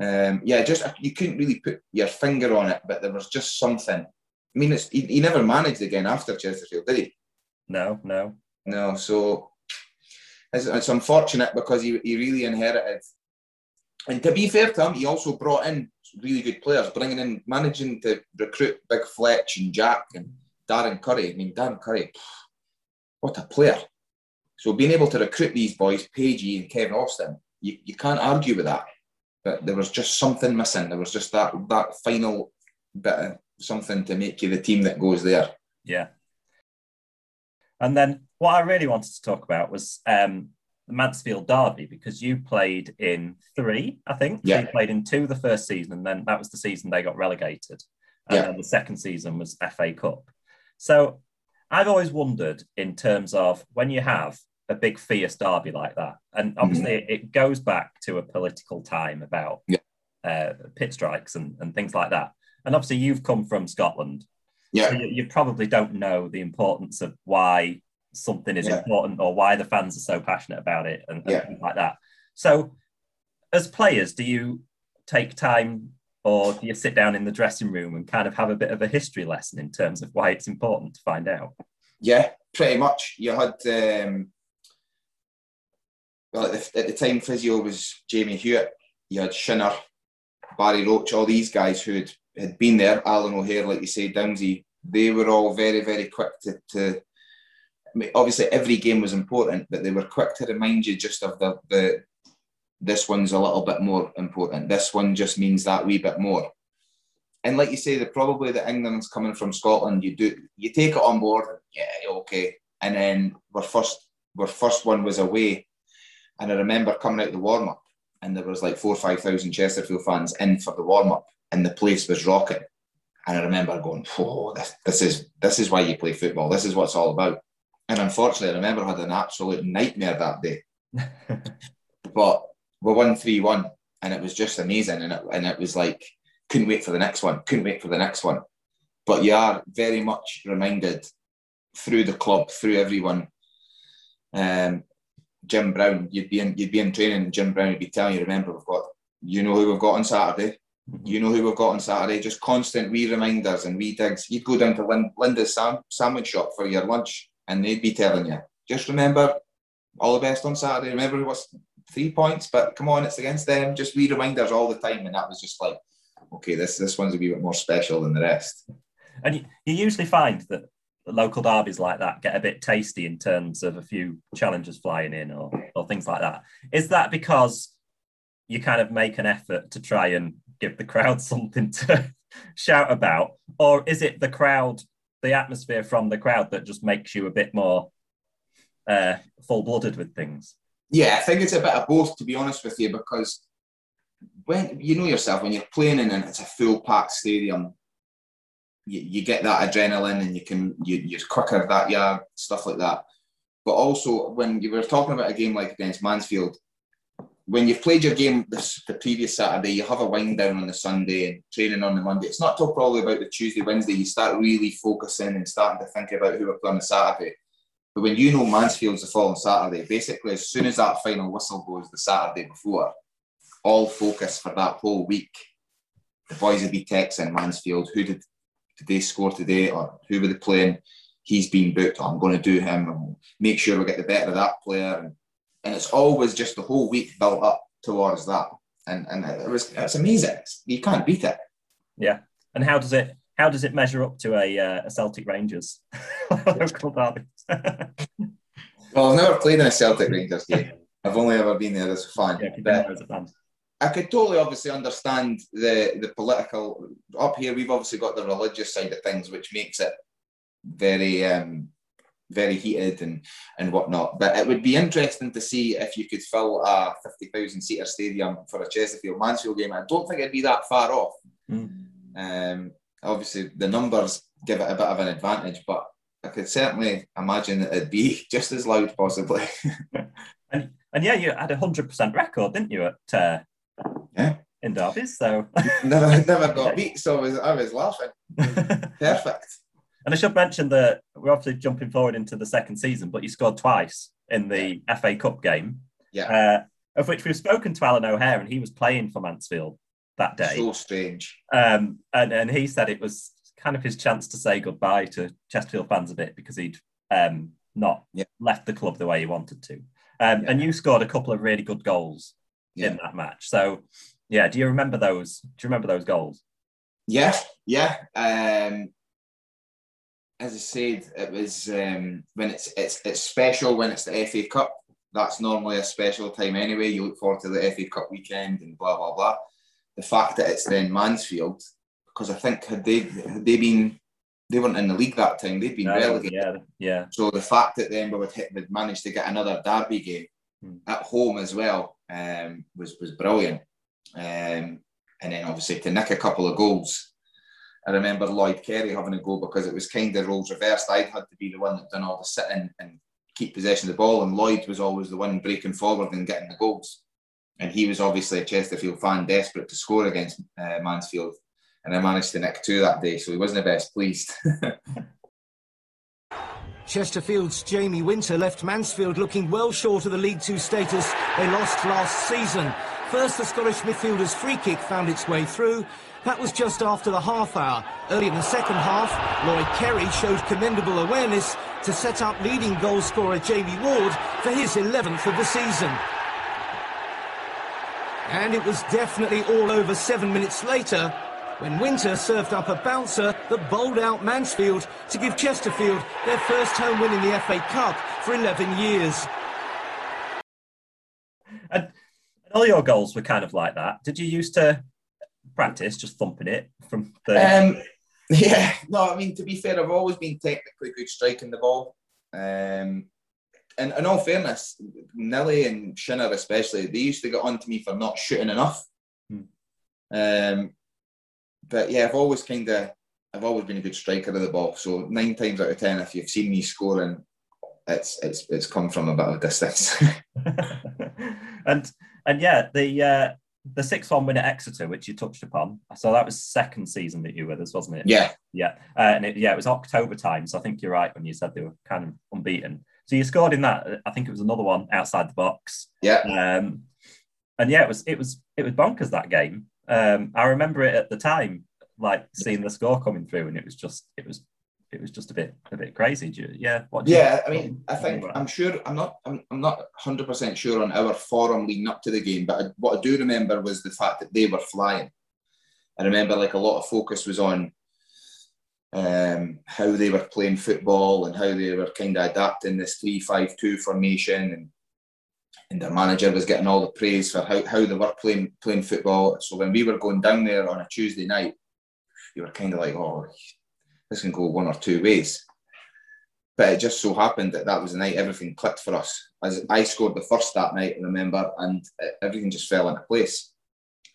um, yeah, just you couldn't really put your finger on it, but there was just something. I mean, he, he never managed again after Chesterfield, did he? No, no, no. So it's, it's unfortunate because he, he really inherited. And to be fair to him, he also brought in really good players, bringing in, managing to recruit Big Fletch and Jack and Darren Currie. I mean, Darren Currie, what a player. So being able to recruit these boys, Pagey and Kevin Austin, you, you can't argue with that but there was just something missing. There was just that that final bit of something to make you the team that goes there. Yeah. And then what I really wanted to talk about was um, the Mansfield Derby because you played in three, I think. Yeah. you played in two the first season, and then that was the season they got relegated. And yeah. then the second season was FA Cup. So I've always wondered in terms of when you have a big fierce derby like that. And obviously, mm-hmm. it, goes back to a political time about yeah. uh, pit strikes and, and things like that. And obviously, you've come from Scotland. Yeah. So you, you, probably don't know the importance of why something is yeah. important or why the fans are so passionate about it and, and yeah. things like that. So, as players, do you take time or do you sit down in the dressing room and kind of have a bit of a history lesson in terms of why it's important to find out? Yeah, pretty much. You had um, well, at the, at the time, physio was Jamie Hewitt. You had Shinner, Barry Roach, all these guys who had, had been there. Alan O'Hare, like you say, Downsy. They were all very, very quick to. to I mean, obviously, every game was important, but they were quick to remind you just of the, the this one's a little bit more important. This one just means that wee bit more. And like you say, the probably the England's coming from Scotland. You do you take it on board. Yeah, okay. And then our first our first one was away, and I remember coming out of the warm up, and there was like four or five thousand Chesterfield fans in for the warm up, and the place was rocking. And I remember going, "Oh, this, this is this is why you play football. This is what it's all about." And unfortunately, I remember I had an absolute nightmare that day. but we won three one, and it was just amazing. And it, and it was like couldn't wait for the next one. Couldn't wait for the next one. But you are very much reminded through the club, through everyone, um, Jim Brown, you'd be in you'd be in training, and Jim Brown would be telling you, remember, we've got you know who we've got on Saturday. Mm-hmm. You know who we've got on Saturday. Just constant wee reminders and wee digs. You'd go down to Linda's sam- sandwich shop for your lunch, and they'd be telling you, just remember, all the best on Saturday. Remember it was three points, but come on, it's against them. Just wee reminders all the time, and that was just like, okay, this this one's a wee bit more special than the rest. And you, you usually find that local derbies like that get a bit tasty in terms of a few challengers flying in or, or things like that. Is that because you kind of make an effort to try and give the crowd something to shout about? Or is it the crowd, the atmosphere from the crowd that just makes you a bit more uh, full blooded with things? Yeah, I think it's a bit of both, to be honest with you, because when you know yourself, when you're playing in it's a full packed stadium, you, you get that adrenaline and you can you, you're quicker that yard stuff like that. But also when you were talking about a game like against Mansfield, when you've played your game this the previous Saturday, you have a wind down on the Sunday and training on the Monday. It's not till probably about the Tuesday, Wednesday you start really focusing and starting to think about who we're playing on Saturday. But when you know Mansfield's the following Saturday, basically as soon as that final whistle goes the Saturday before, all focus for that whole week, the boys would be texting Mansfield, who did did they score today or who were they playing? He's been booked. I'm going to do him and make sure we get the better of that player. And, and it's always just the whole week built up towards that. And and it was it's amazing. You can't beat it. Yeah. And how does it how does it measure up to a, uh, a Celtic Rangers local derby? well, I've never played in a Celtic Rangers game. I've only ever been there as a fan. Yeah, as a fan. I could totally obviously understand the the political up here. We've obviously got the religious side of things, which makes it very um, very heated and and whatnot. But it would be interesting to see if you could fill a fifty thousand seater stadium for a Chesterfield Mansfield game. I don't think it'd be that far off. Mm. Um, obviously, the numbers give it a bit of an advantage, but I could certainly imagine that it'd be just as loud, possibly. and and yeah, you had a hundred percent record, didn't you? At uh, yeah. In derbies, so never, never got beat. So I was, I was laughing. Perfect. And I should mention that we're obviously jumping forward into the second season, but you scored twice in the FA Cup game. Yeah. Uh, of which we've spoken to Alan O'Hare, and he was playing for Mansfield that day. So strange. Um, and, and he said it was kind of his chance to say goodbye to Chesterfield fans a bit because he'd um, not yeah. left the club the way he wanted to. Um, yeah. And you scored a couple of really good goals yeah. in that match. So, yeah, do you remember those? Do you remember those goals? Yeah, yeah. Um, as I said, it was um, when it's it's it's special when it's the FA Cup. That's normally a special time anyway. You look forward to the FA Cup weekend and blah blah blah. The fact that it's then Mansfield, because I think had they had they been they weren't in the league that time. They'd been no, relegated. Yeah, yeah. So the fact that then we would hit, would manage to get another derby game hmm. at home as well um, was was brilliant. Um, and then obviously to nick a couple of goals. I remember Lloyd Kerry having a goal because it was kind of roles reversed. I'd had to be the one that done all the sitting and keep possession of the ball, and Lloyd was always the one breaking forward and getting the goals. And he was obviously a Chesterfield fan, desperate to score against uh, Mansfield and I managed to nick two that day, so he wasn't the best pleased. Chesterfield's Jamie Winter left Mansfield looking well short of the League Two status they lost last season. First, the Scottish midfielder's free kick found its way through. That was just after the half hour. Early in the second half, Lloyd Kerry showed commendable awareness to set up leading goal scorer Jamie Ward for his 11th of the season. And it was definitely all over seven minutes later when Winter served up a bouncer that bowled out Mansfield to give Chesterfield their first home win in the FA Cup for 11 years. And all your goals were kind of like that. Did you used to practice just thumping it from the? Um, yeah, no. I mean, to be fair, I've always been technically good striking the ball. Um, and in all fairness, Nilly and Shinner especially, they used to get on to me for not shooting enough. Hmm. Um, but yeah, I've always kind of I've always been a good striker of the ball. So nine times out of ten, if you've seen me scoring, it's it's it's come from a bit of distance. and and yeah, the uh, the six one win at Exeter, which you touched upon. So that was second season that you were with us, wasn't it? Yeah, yeah, uh, and it, yeah, it was October time. So I think you're right when you said they were kind of unbeaten. So you scored in that. I think it was another one outside the box. Yeah. Um, and yeah, it was it was it was bonkers that game. Um, I remember it at the time, like seeing the score coming through, and it was just it was it was just a bit a bit crazy. yeah, yeah. I mean, I think I'm sure I'm not I'm, I'm not 100 percent sure on our forum leading up to the game, but I, what I do remember was the fact that they were flying. I remember like a lot of focus was on um, how they were playing football and how they were kind of adapting this three-five-two formation and and their manager was getting all the praise for how, how they were playing playing football. So when we were going down there on a Tuesday night, you were kind of like, oh, this can go one or two ways. But it just so happened that that was the night everything clicked for us. As I scored the first that night, I remember, and everything just fell into place.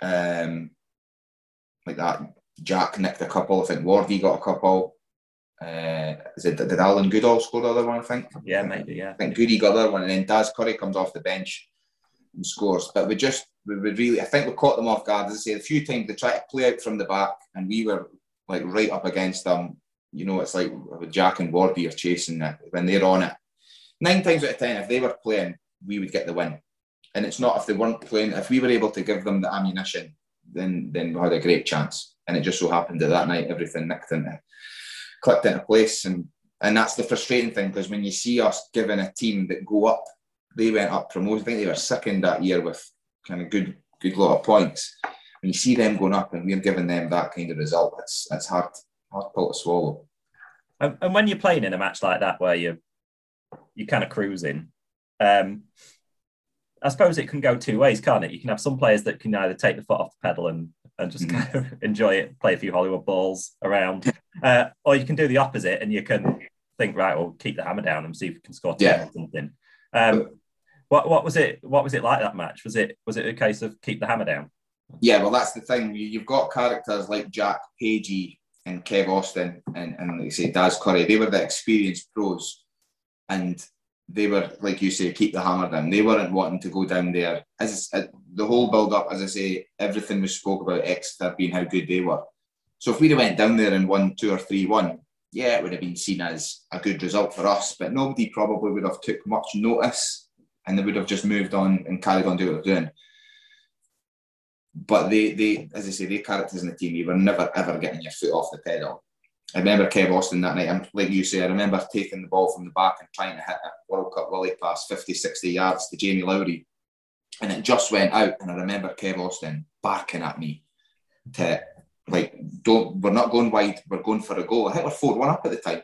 Um, like that, Jack nicked a couple. I think Wardy got a couple. Uh, is it did Alan Goodall score the other one? I think. Yeah, maybe. Yeah. I think Goody got the other one, and then Daz Currie comes off the bench and scores. But we just we would really, I think we caught them off guard. As I say, a few times they tried to play out from the back, and we were like right up against them. You know, it's like Jack and Wardy are chasing it when they're on it. Nine times out of ten, if they were playing, we would get the win. And it's not if they weren't playing. If we were able to give them the ammunition, then then we had a great chance. And it just so happened that that night everything nicked into clicked into place. And and that's the frustrating thing because when you see us giving a team that go up, they went up promoted. I think they were second that year with kind of good good lot of points. When you see them going up and we're giving them that kind of result, it's it's hard hard pill to swallow. And, and when you're playing in a match like that where you you're kind of cruising, um, I suppose it can go two ways, can't it? You can have some players that can either take the foot off the pedal and and just Mhm. kind of enjoy it, play a few Hollywood balls around, uh, or you can do the opposite and you can think, right, well, keep the hammer down and see if we can score Yeah. or something. Um, what what was it? What was it like that match? Was it was it a case of keep the hammer down? Yeah, well, that's the thing. You, you've got characters like Jack Pagey and Kev Austin and, and like you say, Daz Currie. They were the experienced pros. And they were, like you say, keep the hammer down. They weren't wanting to go down there. As uh, the whole build up, as I say, everything was spoke about Exeter being how good they were. So if we'd have went down there and won two or three one, yeah, it would have been seen as a good result for us. But nobody probably would have took much notice, and they would have just moved on and carried on doing what they're doing. But they, they, as I say, they characters in the team, you were never ever getting your foot off the pedal. I remember Kev Austin that night. I'm like you say, I remember taking the ball from the back and trying to hit a World Cup volley pass 50, 60 yards to Jamie Lowry. And it just went out. And I remember Kev Austin barking at me to like, don't we're not going wide, we're going for a goal. I think we're 4 1 up at the time.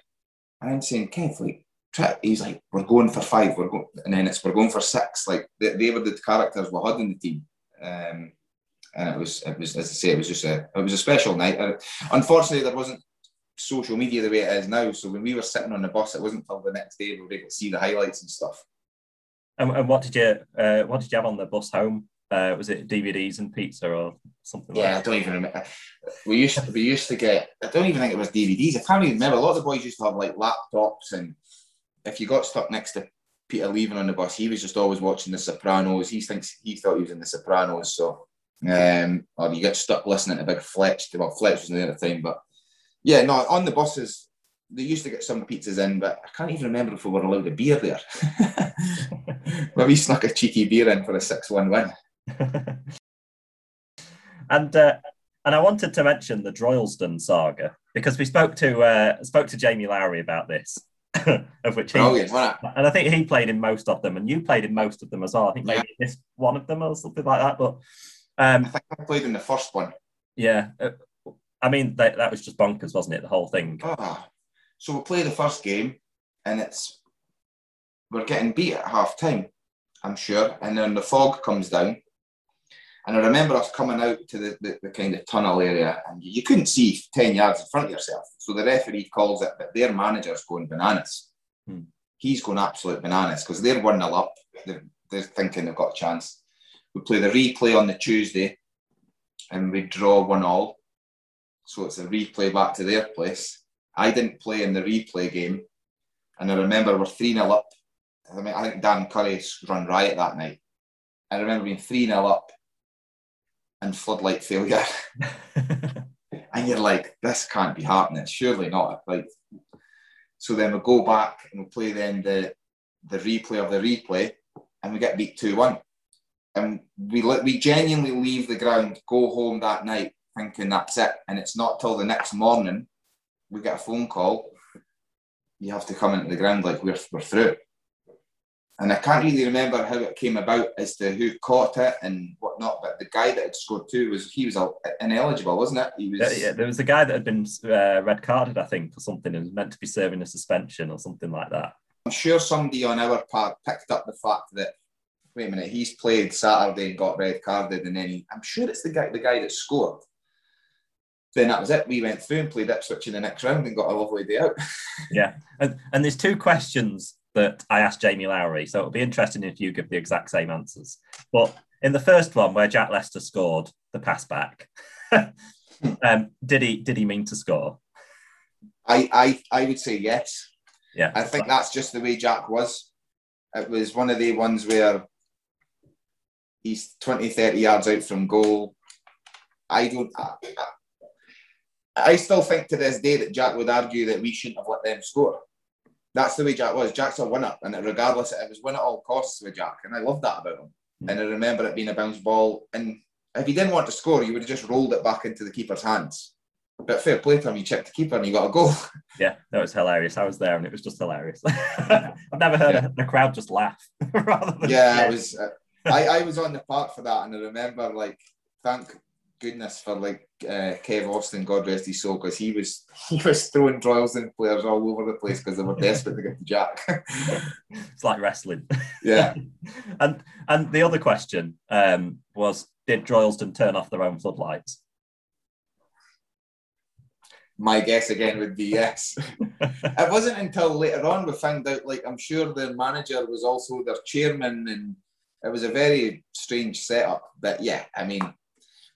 And I'm saying, Kev, like, try he's like, we're going for five, we're going and then it's we're going for six. Like they, they were the characters we had in the team. Um, and it was it was as I say, it was just a it was a special night. Uh, unfortunately there wasn't social media the way it is now. So when we were sitting on the bus, it wasn't until the next day we were able to see the highlights and stuff. And, and what did you uh, what did you have on the bus home? Uh, was it DVDs and pizza or something Yeah, I don't even remember. We used to, we used to get. I don't even think it was DVDs. I can't even remember. A lot of the boys used to have like laptops, and if you got stuck next to Peter Leven on the bus, he was just always watching The Sopranos. He thinks he thought he was in The Sopranos, so um, or you get stuck listening to Big Fletch. Well, Fletch was there at the time, but yeah, no, on the buses they used to get some pizzas in, but I can't even remember if we were allowed a beer there. Maybe we snuck a cheeky beer in for a six-one win. and uh, and I wanted to mention the Droylsden saga because we spoke to uh, spoke to Jamie Lowry about this, of which he and I think he played in most of them, and you played in most of them as well. I think maybe missed one of them or something like that. But um, I think I played in the first one. yeah, uh, I mean that, that was just bonkers, wasn't it? The whole thing. Ah, so we play the first game, and it's we're getting beat at half time, I'm sure, and then the fog comes down. And I remember us coming out to the, the, the kind of tunnel area, and you, couldn't see 10 yards in front of yourself. So the referee calls it, but their manager's going bananas. Hmm. He's going absolute bananas because they're 1 0 up. They're, they're thinking they've got a chance. We play the replay on the Tuesday, and we draw 1 all. So it's a replay back to their place. I didn't play in the replay game, and I remember we're 3 0 up. I mean, I think Dan Currie run riot that night. I remember being 3 0 up and floodlight failure. and you're like, this can't be happening. Surely not. Like, so then we go back and we play then the the replay of the replay, and we get beat two one, and we we genuinely leave the ground, go home that night thinking that's it, and it's not till the next morning we get a phone call. You have to come into the ground like we're we're through. And I can't really remember how it came about as to who caught it and whatnot, but the guy that had scored two was he was ineligible, wasn't it? He was. Yeah, yeah, there was a guy that had been uh, red carded, I think, for something, and was meant to be serving a suspension or something like that. I'm sure somebody on our part picked up the fact that wait a minute, he's played Saturday and got red carded, and then he, I'm sure it's the guy the guy that scored. Then that was it. We went through and played Ipswich in the next round and got a lovely day out. Yeah, and, and there's two questions that I asked Jamie Lowry, so it'll be interesting if you give the exact same answers. But in the first one, where Jack Lester scored the pass back, um, did he did he mean to score? I, I I would say yes. Yeah, I think that's just the way Jack was. It was one of the ones where he's 20, 30 yards out from goal. I don't. I, I still think to this day that Jack would argue that we shouldn't have let them score. That's the way Jack was. Jack's a winner, and regardless, it was win at all costs with Jack, and I love that about him. And I remember it being a bounce ball, and if he didn't want to score, you would have just rolled it back into the keeper's hands. But fair play to him, you checked the keeper and you got a goal. Yeah, that was hilarious. I was there, and it was just hilarious. I've never heard Yeah. the crowd just laugh rather than yeah, it was. Uh, I, I was on the park for that, and I remember like thank goodness for like uh, Kev Austin, God rest his soul, because he was he was throwing Droylsden players all over the place because they were desperate to get to Jack. it's like wrestling. Yeah. and and the other question um, was, did Droylsden turn off their own floodlights? My guess again would be yes. it wasn't until later on we found out, like, I'm sure their manager was also their chairman, and it was a very strange setup. But yeah, I mean,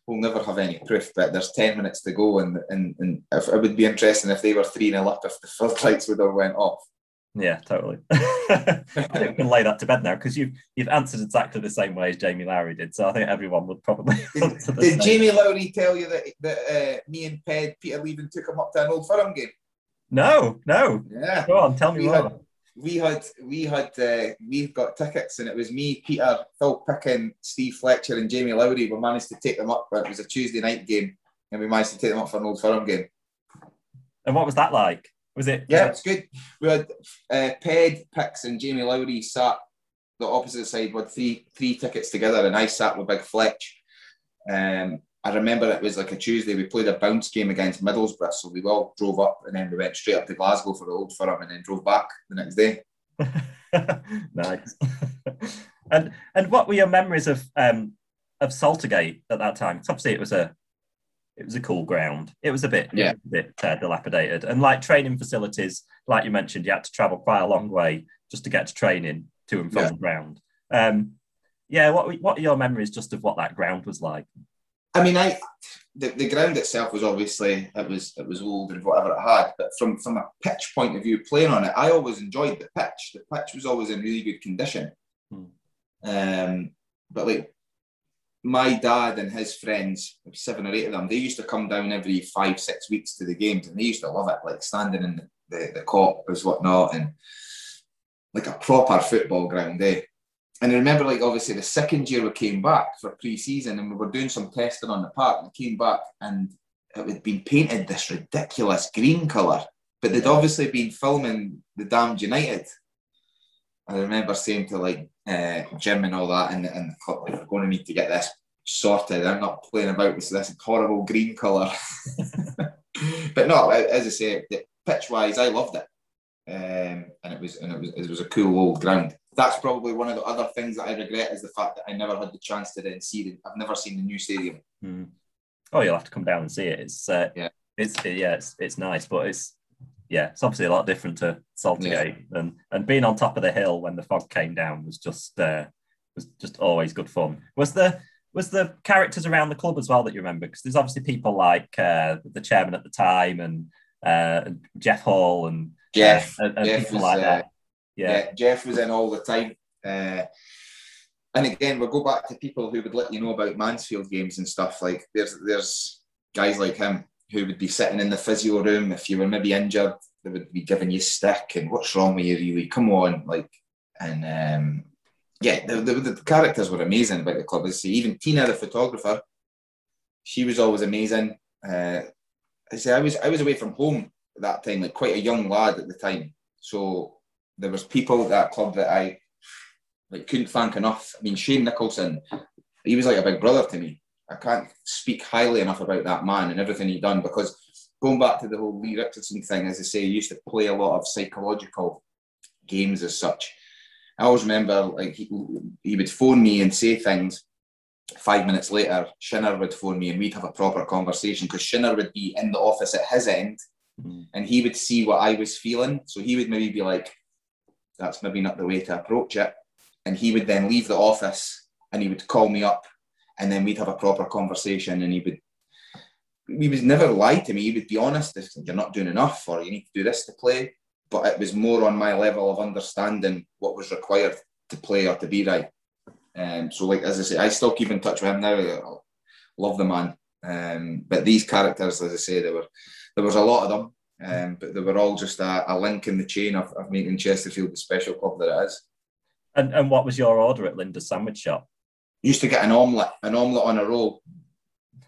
we'll never have any proof, but there's 10 minutes to go, and, and, and if, it would be interesting if they were 3 0 up if the floodlights would have went off. Yeah, totally. I think we can lay that to bed now because you've you've answered exactly the same way as Jamie Lowry did. So I think everyone would probably. Did, did Jamie Lowry tell you that that uh, me and Ped Peter Leven took him up to an old firm game? No, no. Yeah. Go on, tell me we more. Had, we had we had uh, we got tickets and it was me, Peter, Phil Picken, Steve Fletcher, and Jamie Lowry. We managed to take them up. But it was a Tuesday night game, and we managed to take them up for an old firm game. And what was that like? Was it? Yeah, it's good. We had uh, Ped, Pix, and Jamie Lowry sat the opposite side with three three tickets together, and I sat with Big Fletch. Um, I remember it was like a Tuesday. We played a bounce game against Middlesbrough, so we all drove up, and then we went straight up to Glasgow for the Old Firm, and then drove back the next day. nice. and and what were your memories of um, of Saltergate at that time? Because obviously it was a it was a cool ground. It was a bit, yeah. a bit uh, dilapidated, and like training facilities, like you mentioned, you had to travel quite a long way just to get to training to and from Yeah. the ground. Um, yeah, what what are your memories just of what that ground was like? I mean, I the, the ground itself was obviously it was it was old and whatever it had, but from from a pitch point of view, playing on it, I always enjoyed the pitch. The pitch was always in really good condition. Hmm. Um, but like my dad and his friends, seven or eight of them, they used to come down every five six weeks to the games, and they used to love it, like standing in the the, the coppers, whatnot, and like a proper football ground, eh? And I remember, like, obviously, the second year we came back for pre season and we were doing some testing on the park. And we came back and it had been painted this ridiculous green colour, but they'd obviously been filming the Damned United. I remember saying to like uh, Jim and all that, and, and the club, like, we're going to need to get this sorted. I'm not playing about with this horrible green colour. but no, as I say, pitch wise, I loved it. Um, and it was and it was it was a cool old ground. That's probably one of the other things that I regret is the fact that I never had the chance to then see it. I've never seen the new stadium. Hmm. Oh, you'll have to come down and see it. It's uh, Yeah. it's yeah, it's it's nice, but it's yeah, it's obviously a lot different to Saltergate, and and being on top of the hill when the fog came down was just uh, was just always good fun. Was the was the characters around the club as well that you remember? Because there's obviously people like uh, the chairman at the time and uh, and Jeff Hall and Jeff, uh, and, and Jeff people was, like uh, that. Yeah, Yeah, Jeff was in all the time. Uh, and again, we'll go back to people who would let you know about Mansfield games and stuff. Like there's there's guys like him who would be sitting in the physio room if you were maybe injured. They would be giving you stick and what's wrong with you, really? Come on, like and um, yeah, the, the, the characters were amazing about the club. Say even Tina, the photographer, she was always amazing. Uh, I say I was I was away from home at that time, like quite a young lad at the time. So there was people at that club that I like couldn't thank enough. I mean, Shane Nicholson, he was like a big brother to me. I can't speak highly enough about that man and everything he done because going back to the whole Lee Richardson thing, as I say, he used to play a lot of psychological games as such. I always remember like he, he would phone me and say things. Five minutes later, Shinner would phone me and we'd have a proper conversation because Shinner would be in the office at his end Mm. and he would see what I was feeling. So he would maybe be like, that's maybe not the way to approach it. And he would then leave the office and he would call me up and then we'd have a proper conversation and he would he was never lie to me. He would be honest you're not doing enough or you need to do this to play. But it was more on my level of understanding what was required to play or to be right. Um, so like as I say, I still keep in touch with him now. I love the man. Um, but these characters, as I say, there were there was a lot of them. Um, but they were all just a, a link in the chain of, of making Chesterfield the special club that it is. and and what was your order at Linda's sandwich shop? used to get an omelette, an omelette on a roll.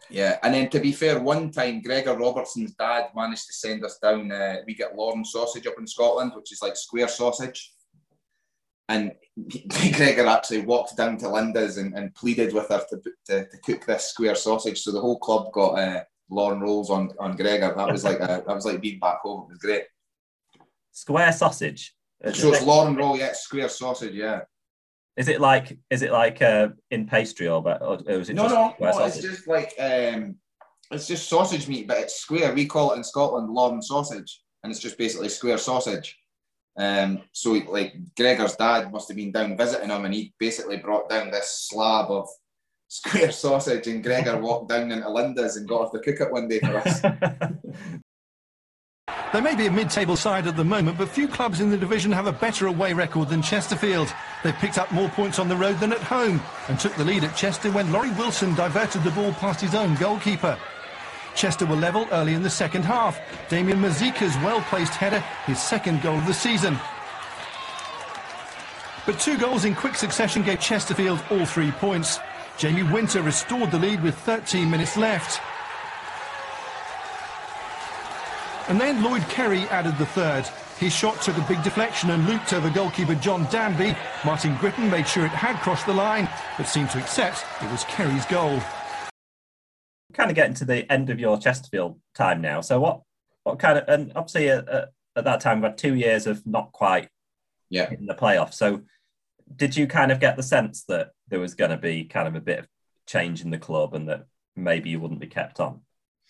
Yeah, and then to be fair, one time Gregor Robertson's dad managed to send us down. Uh, we get Lorne sausage up in Scotland, which is like square sausage, and Gregor actually walked down to Linda's and, and pleaded with her to, to, to, cook this square sausage. So the whole club got uh, Lorne rolls on on Gregor. That was like a, that was like being back home. It was great. Square sausage. So it's Lorne roll, yeah, square sausage, yeah. Is it like is it like uh, in pastry or, but or is it no no no? Sausage? It's just like um, it's just sausage meat, but it's square. We call it in Scotland Lorne sausage, and it's just basically square sausage. Um, so like Gregor's dad must have been down visiting him, and he basically brought down this slab of square sausage, and Gregor walked down into Linda's and got off the cook it one day for us. They may be a mid-table side at the moment, but few clubs in the division have a better away record than Chesterfield. They've picked up more points on the road than at home and took the lead at Chester when Laurie Wilson diverted the ball past his own goalkeeper. Chester were level early in the second half. Damien Mazika's well-placed header, his second goal of the season. But two goals in quick succession gave Chesterfield all three points. Jamie Winter restored the lead with 13 minutes left. And then Lloyd Kerry added the third. His shot took a big deflection and looped over goalkeeper John Danby. Martin Gritton made sure it had crossed the line, but seemed to accept it was Kerry's goal kind of getting to the end of your Chesterfield time now. So what what kind of and obviously at, at that time we had two years of not quite yeah in the playoffs. So did you kind of get the sense that there was going to be kind of a bit of change in the club and that maybe you wouldn't be kept on?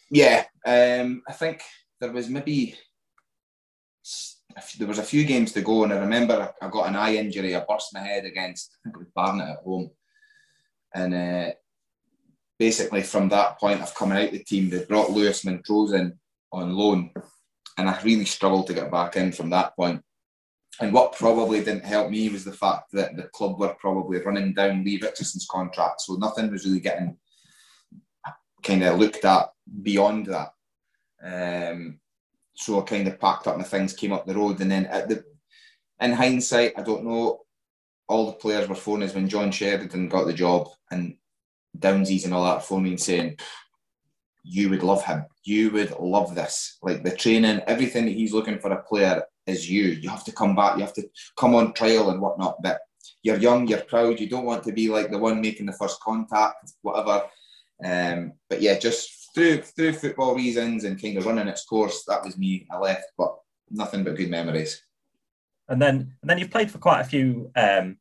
Yeah, um, I think there was maybe there was a few games to go, and I remember I got an eye injury. I burst my head against I Barnet at home, and uh, basically from that point of coming out the team, they brought Lewis Montrose in on loan, and I really struggled to get back in from that point. And what probably didn't help me was the fact that the club were probably running down Lee Richardson's contract, so nothing was really getting kind of looked at beyond that. Um, so I kind of packed up my things, came up the road, and then at the in hindsight, I don't know. All the players were phoning us when John Sheridan got the job, and Downsies and all that phoning saying, you would love him. You would love this. Like the training, everything that he's looking for a player is you. You have to come back. You have to come on trial and whatnot. But you're young, you're proud. You don't want to be like the one making the first contact, whatever. Um, but yeah, just through through football reasons and kind of running its course, that was me. I left, but nothing but good memories. And then, and then you've played for quite a few um,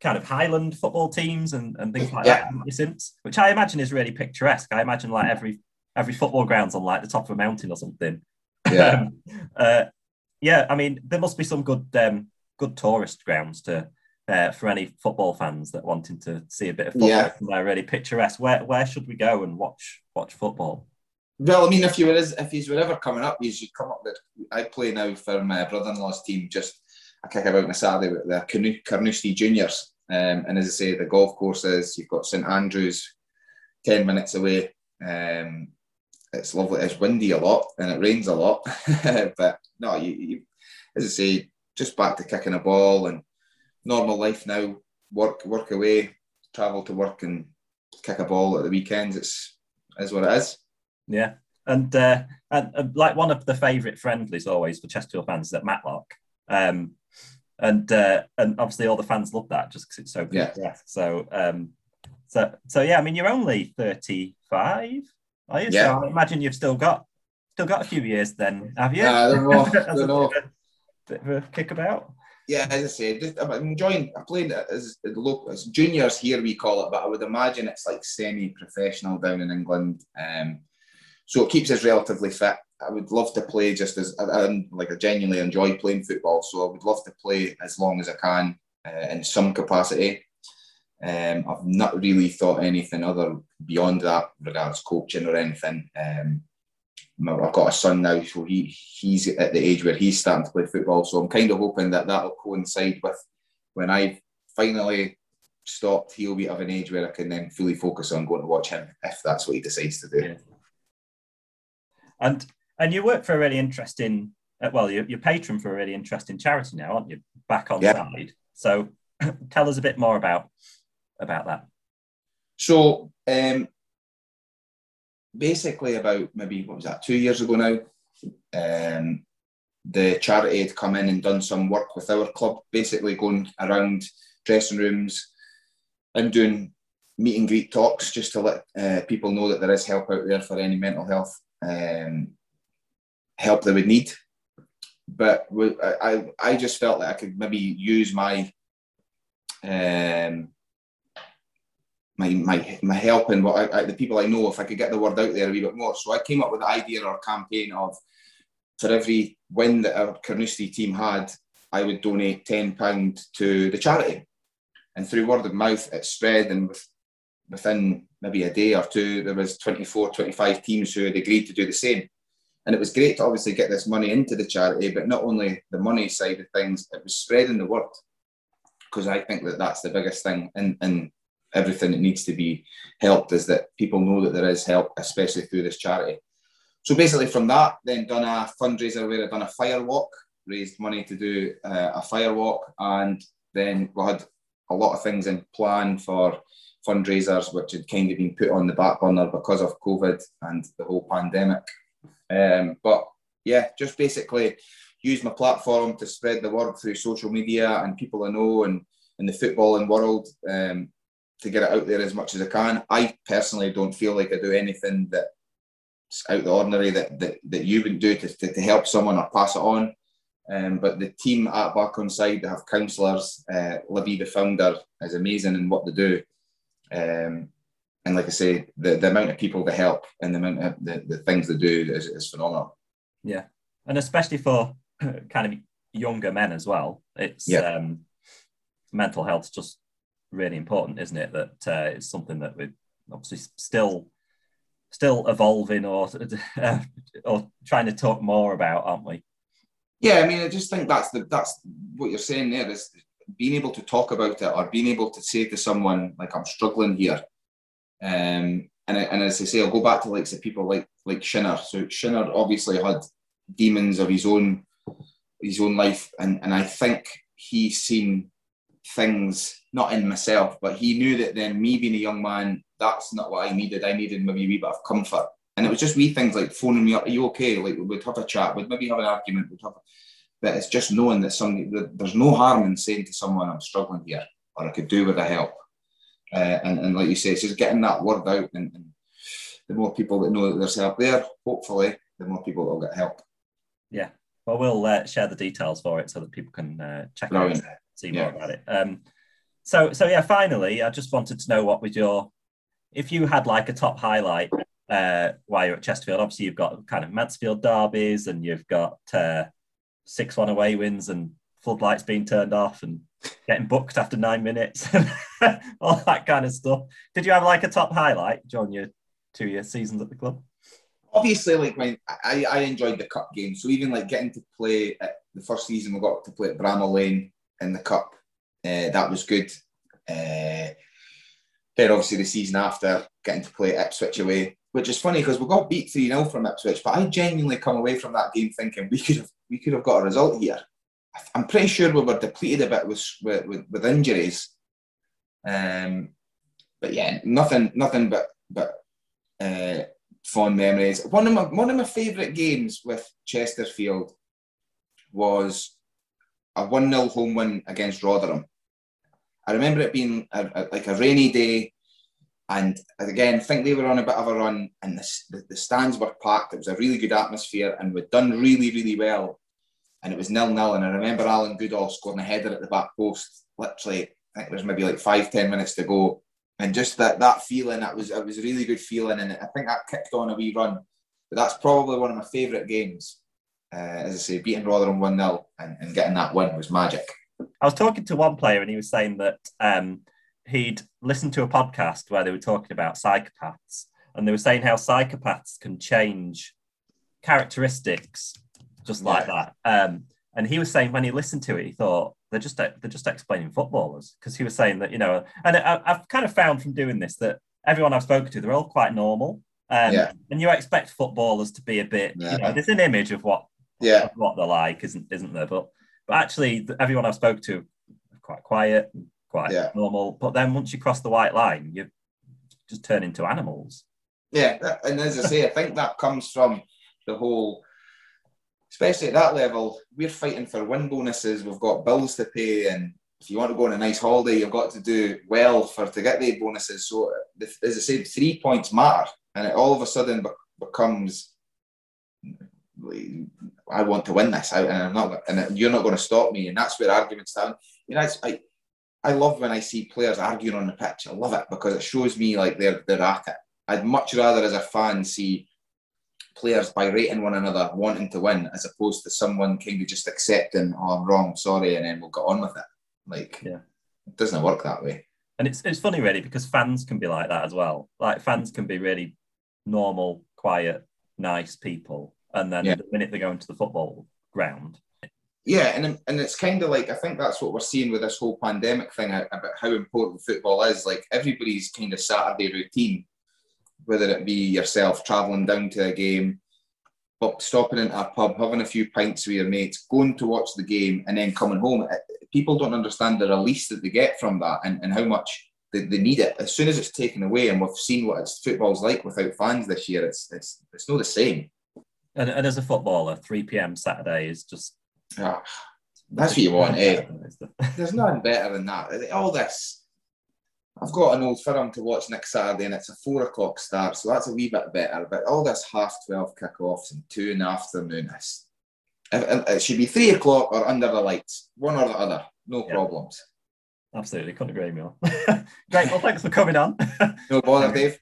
kind of Highland football teams and, and things like yeah. that since, which I imagine is really picturesque. I imagine like every every football ground's on like the top of a mountain or something. Yeah. uh, yeah, I mean, there must be some good um, good tourist grounds to uh, for any football fans that wanting to see a bit of football. Yeah. They're really picturesque. Where where should we go and watch watch football? Well, I mean, if you were if you were ever coming up, you should come up. With, I play now for my brother-in-law's team. Just I kick about on a Saturday with the Carnoustie Juniors. Um, and as I say, the golf courses, you've got St Andrews 10 minutes away. Um, it's lovely. It's windy a lot and it rains a lot. but no, you, you, as I say, just back to kicking a ball and normal life now. Work, work away, travel to work and kick a ball at the weekends. It's is what it is. Yeah, and uh, and uh, like one of the favourite friendlies always for Chesterfield fans is at Matlock. Um, and uh, and obviously all the fans love that just because it's so good yeah. So um, so so yeah, I mean you're only 35, are you? Yeah. So I imagine you've still got still got a few years then, have you? Yeah, don't know. I don't know. Bit of a kickabout. Yeah, as I said, I'm enjoying. I'm playing as as juniors here we call it, but I would imagine it's like semi-professional down in England. Um, so it keeps us relatively fit. I would love to play just as I, I, like I genuinely enjoy playing football, so I would love to play as long as I can uh, in some capacity. Um, I've not really thought anything other beyond that regards coaching or anything. Um, I've got a son now, so he he's at the age where he's starting to play football. So I'm kind of hoping that that'll coincide with when I finally stopped. He'll be of an age where I can then fully focus on going to watch him if that's what he decides to do. Yeah. And and you work for a really interesting, uh, well, you're, you're, patron for a really interesting charity now, aren't you? Back on yeah. side. So tell us a bit more about about that. So um, basically, about maybe what was that two years ago now, um, the charity had come in and done some work with our club, basically going around dressing rooms, and doing meet and greet talks just to let uh, people know that there is help out there for any mental health um, help they would need. But I, I just felt that I could maybe use my um, my my my help and what I, I, the people I know if I could get the word out there a wee bit more. So I came up with the idea or campaign of for every win that our Carnoustie team had, I would donate ten pound to the charity. And through word of mouth, it spread, and within maybe a day or two, there was 24, 25 teams who had agreed to do the same. And it was great to obviously get this money into the charity, but not only the money side of things, it was spreading the word. Because I think that that's the biggest thing in, in everything that needs to be helped is that people know that there is help, especially through this charity. So basically, from that, then done a fundraiser where I done a fire walk, raised money to do uh, a fire walk, and then we had a lot of things in plan for fundraisers, which had kind of been put on the back burner because of COVID and the whole pandemic. Um, but yeah, just basically use my platform to spread the word through social media and people I know and in the footballing world um, to get it out there as much as I can. I personally don't feel like I do anything that's out the ordinary that, that, that you wouldn't do to, to, to help someone or pass it on. Um, but the team at Back Onside, they have counsellors. Uh, Libby, the founder, is amazing in what they do. Um, and like I say, the, the amount of people they help and the amount of the, the things they do is, is phenomenal. Yeah. And especially for kind of younger men as well, it's yeah. um, mental health just really important, isn't it? That uh, it's something that we're obviously still still evolving or uh, or trying to talk more about, aren't we? Yeah, I mean, I just think that's the that's what you're saying there is being able to talk about it or being able to say to someone like I'm struggling here. Um, and, and as I say, I'll go back to like people like like Shinner. So Shinner obviously had demons of his own his own life, and and I think he's seen things not in myself, but he knew that then me being a young man, that's not what I needed. I needed maybe a wee bit of comfort. And it was just wee things like phoning me up, are you okay? Like we'd have a chat, we'd maybe have an argument, we'd have but it's just knowing that somebody that there's no harm in saying to someone, I'm struggling here, or I could do with a help. Uh, and, and like you say, it's just getting that word out and, and the more people that know that there's help there, hopefully, the more people that will get help. Yeah. Well, we'll uh, share the details for it so that people can uh, check Brilliant. out see more yeah. about it. Um, so, so yeah. Finally, I just wanted to know what was your, if you had like a top highlight uh, while you're at Chesterfield. Obviously, you've got kind of Mansfield derbies, and you've got uh, six-one away wins, and floodlights being turned off, and getting booked after nine minutes, all that kind of stuff. Did you have like a top highlight during your two year seasons at the club? Obviously, like my, I, I enjoyed the cup game. So even like getting to play at the first season, we got to play at Bramall Lane in the cup. Uh, that was good. Uh, then obviously the season after, getting to play Ipswich away, which is funny because we got beat 3 0 from Ipswich, but I genuinely come away from that game thinking we could have we could have got a result here. I'm pretty sure we were depleted a bit with with, with injuries. Um, but yeah, nothing nothing but but uh, fond memories. One of my one of my favourite games with Chesterfield was a 1 0 home win against Rotherham. I remember it being a, a, like a rainy day, and again, I think they were on a bit of a run, and the, the, the, stands were packed. It was a really good atmosphere, and we'd done really, really well. And it was nil nil. And I remember Alan Goodall scoring a header at the back post. Literally, I think there was maybe like five, ten minutes to go, and just that that feeling, that was it was a really good feeling, and I think that kicked on a wee run. But that's probably one of my favourite games uh, as I say, beating Rotherham 1 0 and, and, getting that win was magic. I was talking to one player and he was saying that um, he'd listened to a podcast where they were talking about psychopaths and they were saying how psychopaths can change characteristics just like yeah. that. Um, and he was saying when he listened to it, he thought they're just they're just explaining footballers because he was saying that you know, and I, I've kind of found from doing this that everyone I've spoken to, they're all quite normal. Um, yeah. And you expect footballers to be a bit, yeah. you know, there's an image of what yeah what they're like isn't isn't there but but actually everyone i've spoke to quite quiet quite yeah. normal but then once you cross the white line you just turn into animals yeah and as i say i think that comes from the whole especially at that level we're fighting for win bonuses we've got bills to pay and if you want to go on a nice holiday, you've got to do well for to get the bonuses. So, uh, as I said, three points matter, and it all of a sudden becomes. I want to win this, I, and I'm not, and you're not going to stop me, and that's where arguments stand. You know, I, I love when I see players arguing on the pitch. I love it because it shows me like they're they're at it. I'd much rather, as a fan, see players berating one another, wanting to win, as opposed to someone kind of just accepting, "Oh, I'm wrong, sorry," and then we'll get on with it. Like, Yeah. it doesn't work that way. And it's it's funny really because fans can be like that as well. Like fans can be really normal, quiet, nice people, and then Yeah. the minute they go into the football ground, Yeah, and and it's kind of like I think that's what we're seeing with this whole pandemic thing about how important football is. Like everybody's kind of Saturday routine, whether it be yourself traveling down to a game, but stopping into a pub, having a few pints with your mates, going to watch the game, and then coming home. Uh, People don't understand the release that they get from that and, and how much they, they need it. As soon as it's taken away, and we've seen what it's, football's like without fans this year, it's it's it's not the same. And, and as a footballer, three p.m. Saturday is just Ah, that's what you want, eh? There's nothing better than that. All this. I've got an Old Firm to watch next Saturday and it's a four o'clock start, so that's a wee bit better. But all this half 12 kickoffs and two in the afternoon, it's, it, should be three o'clock or under the lights, one or the other, no Yeah. problems. Absolutely, couldn't agree more. Great, well, thanks for coming on. No bother, Dave.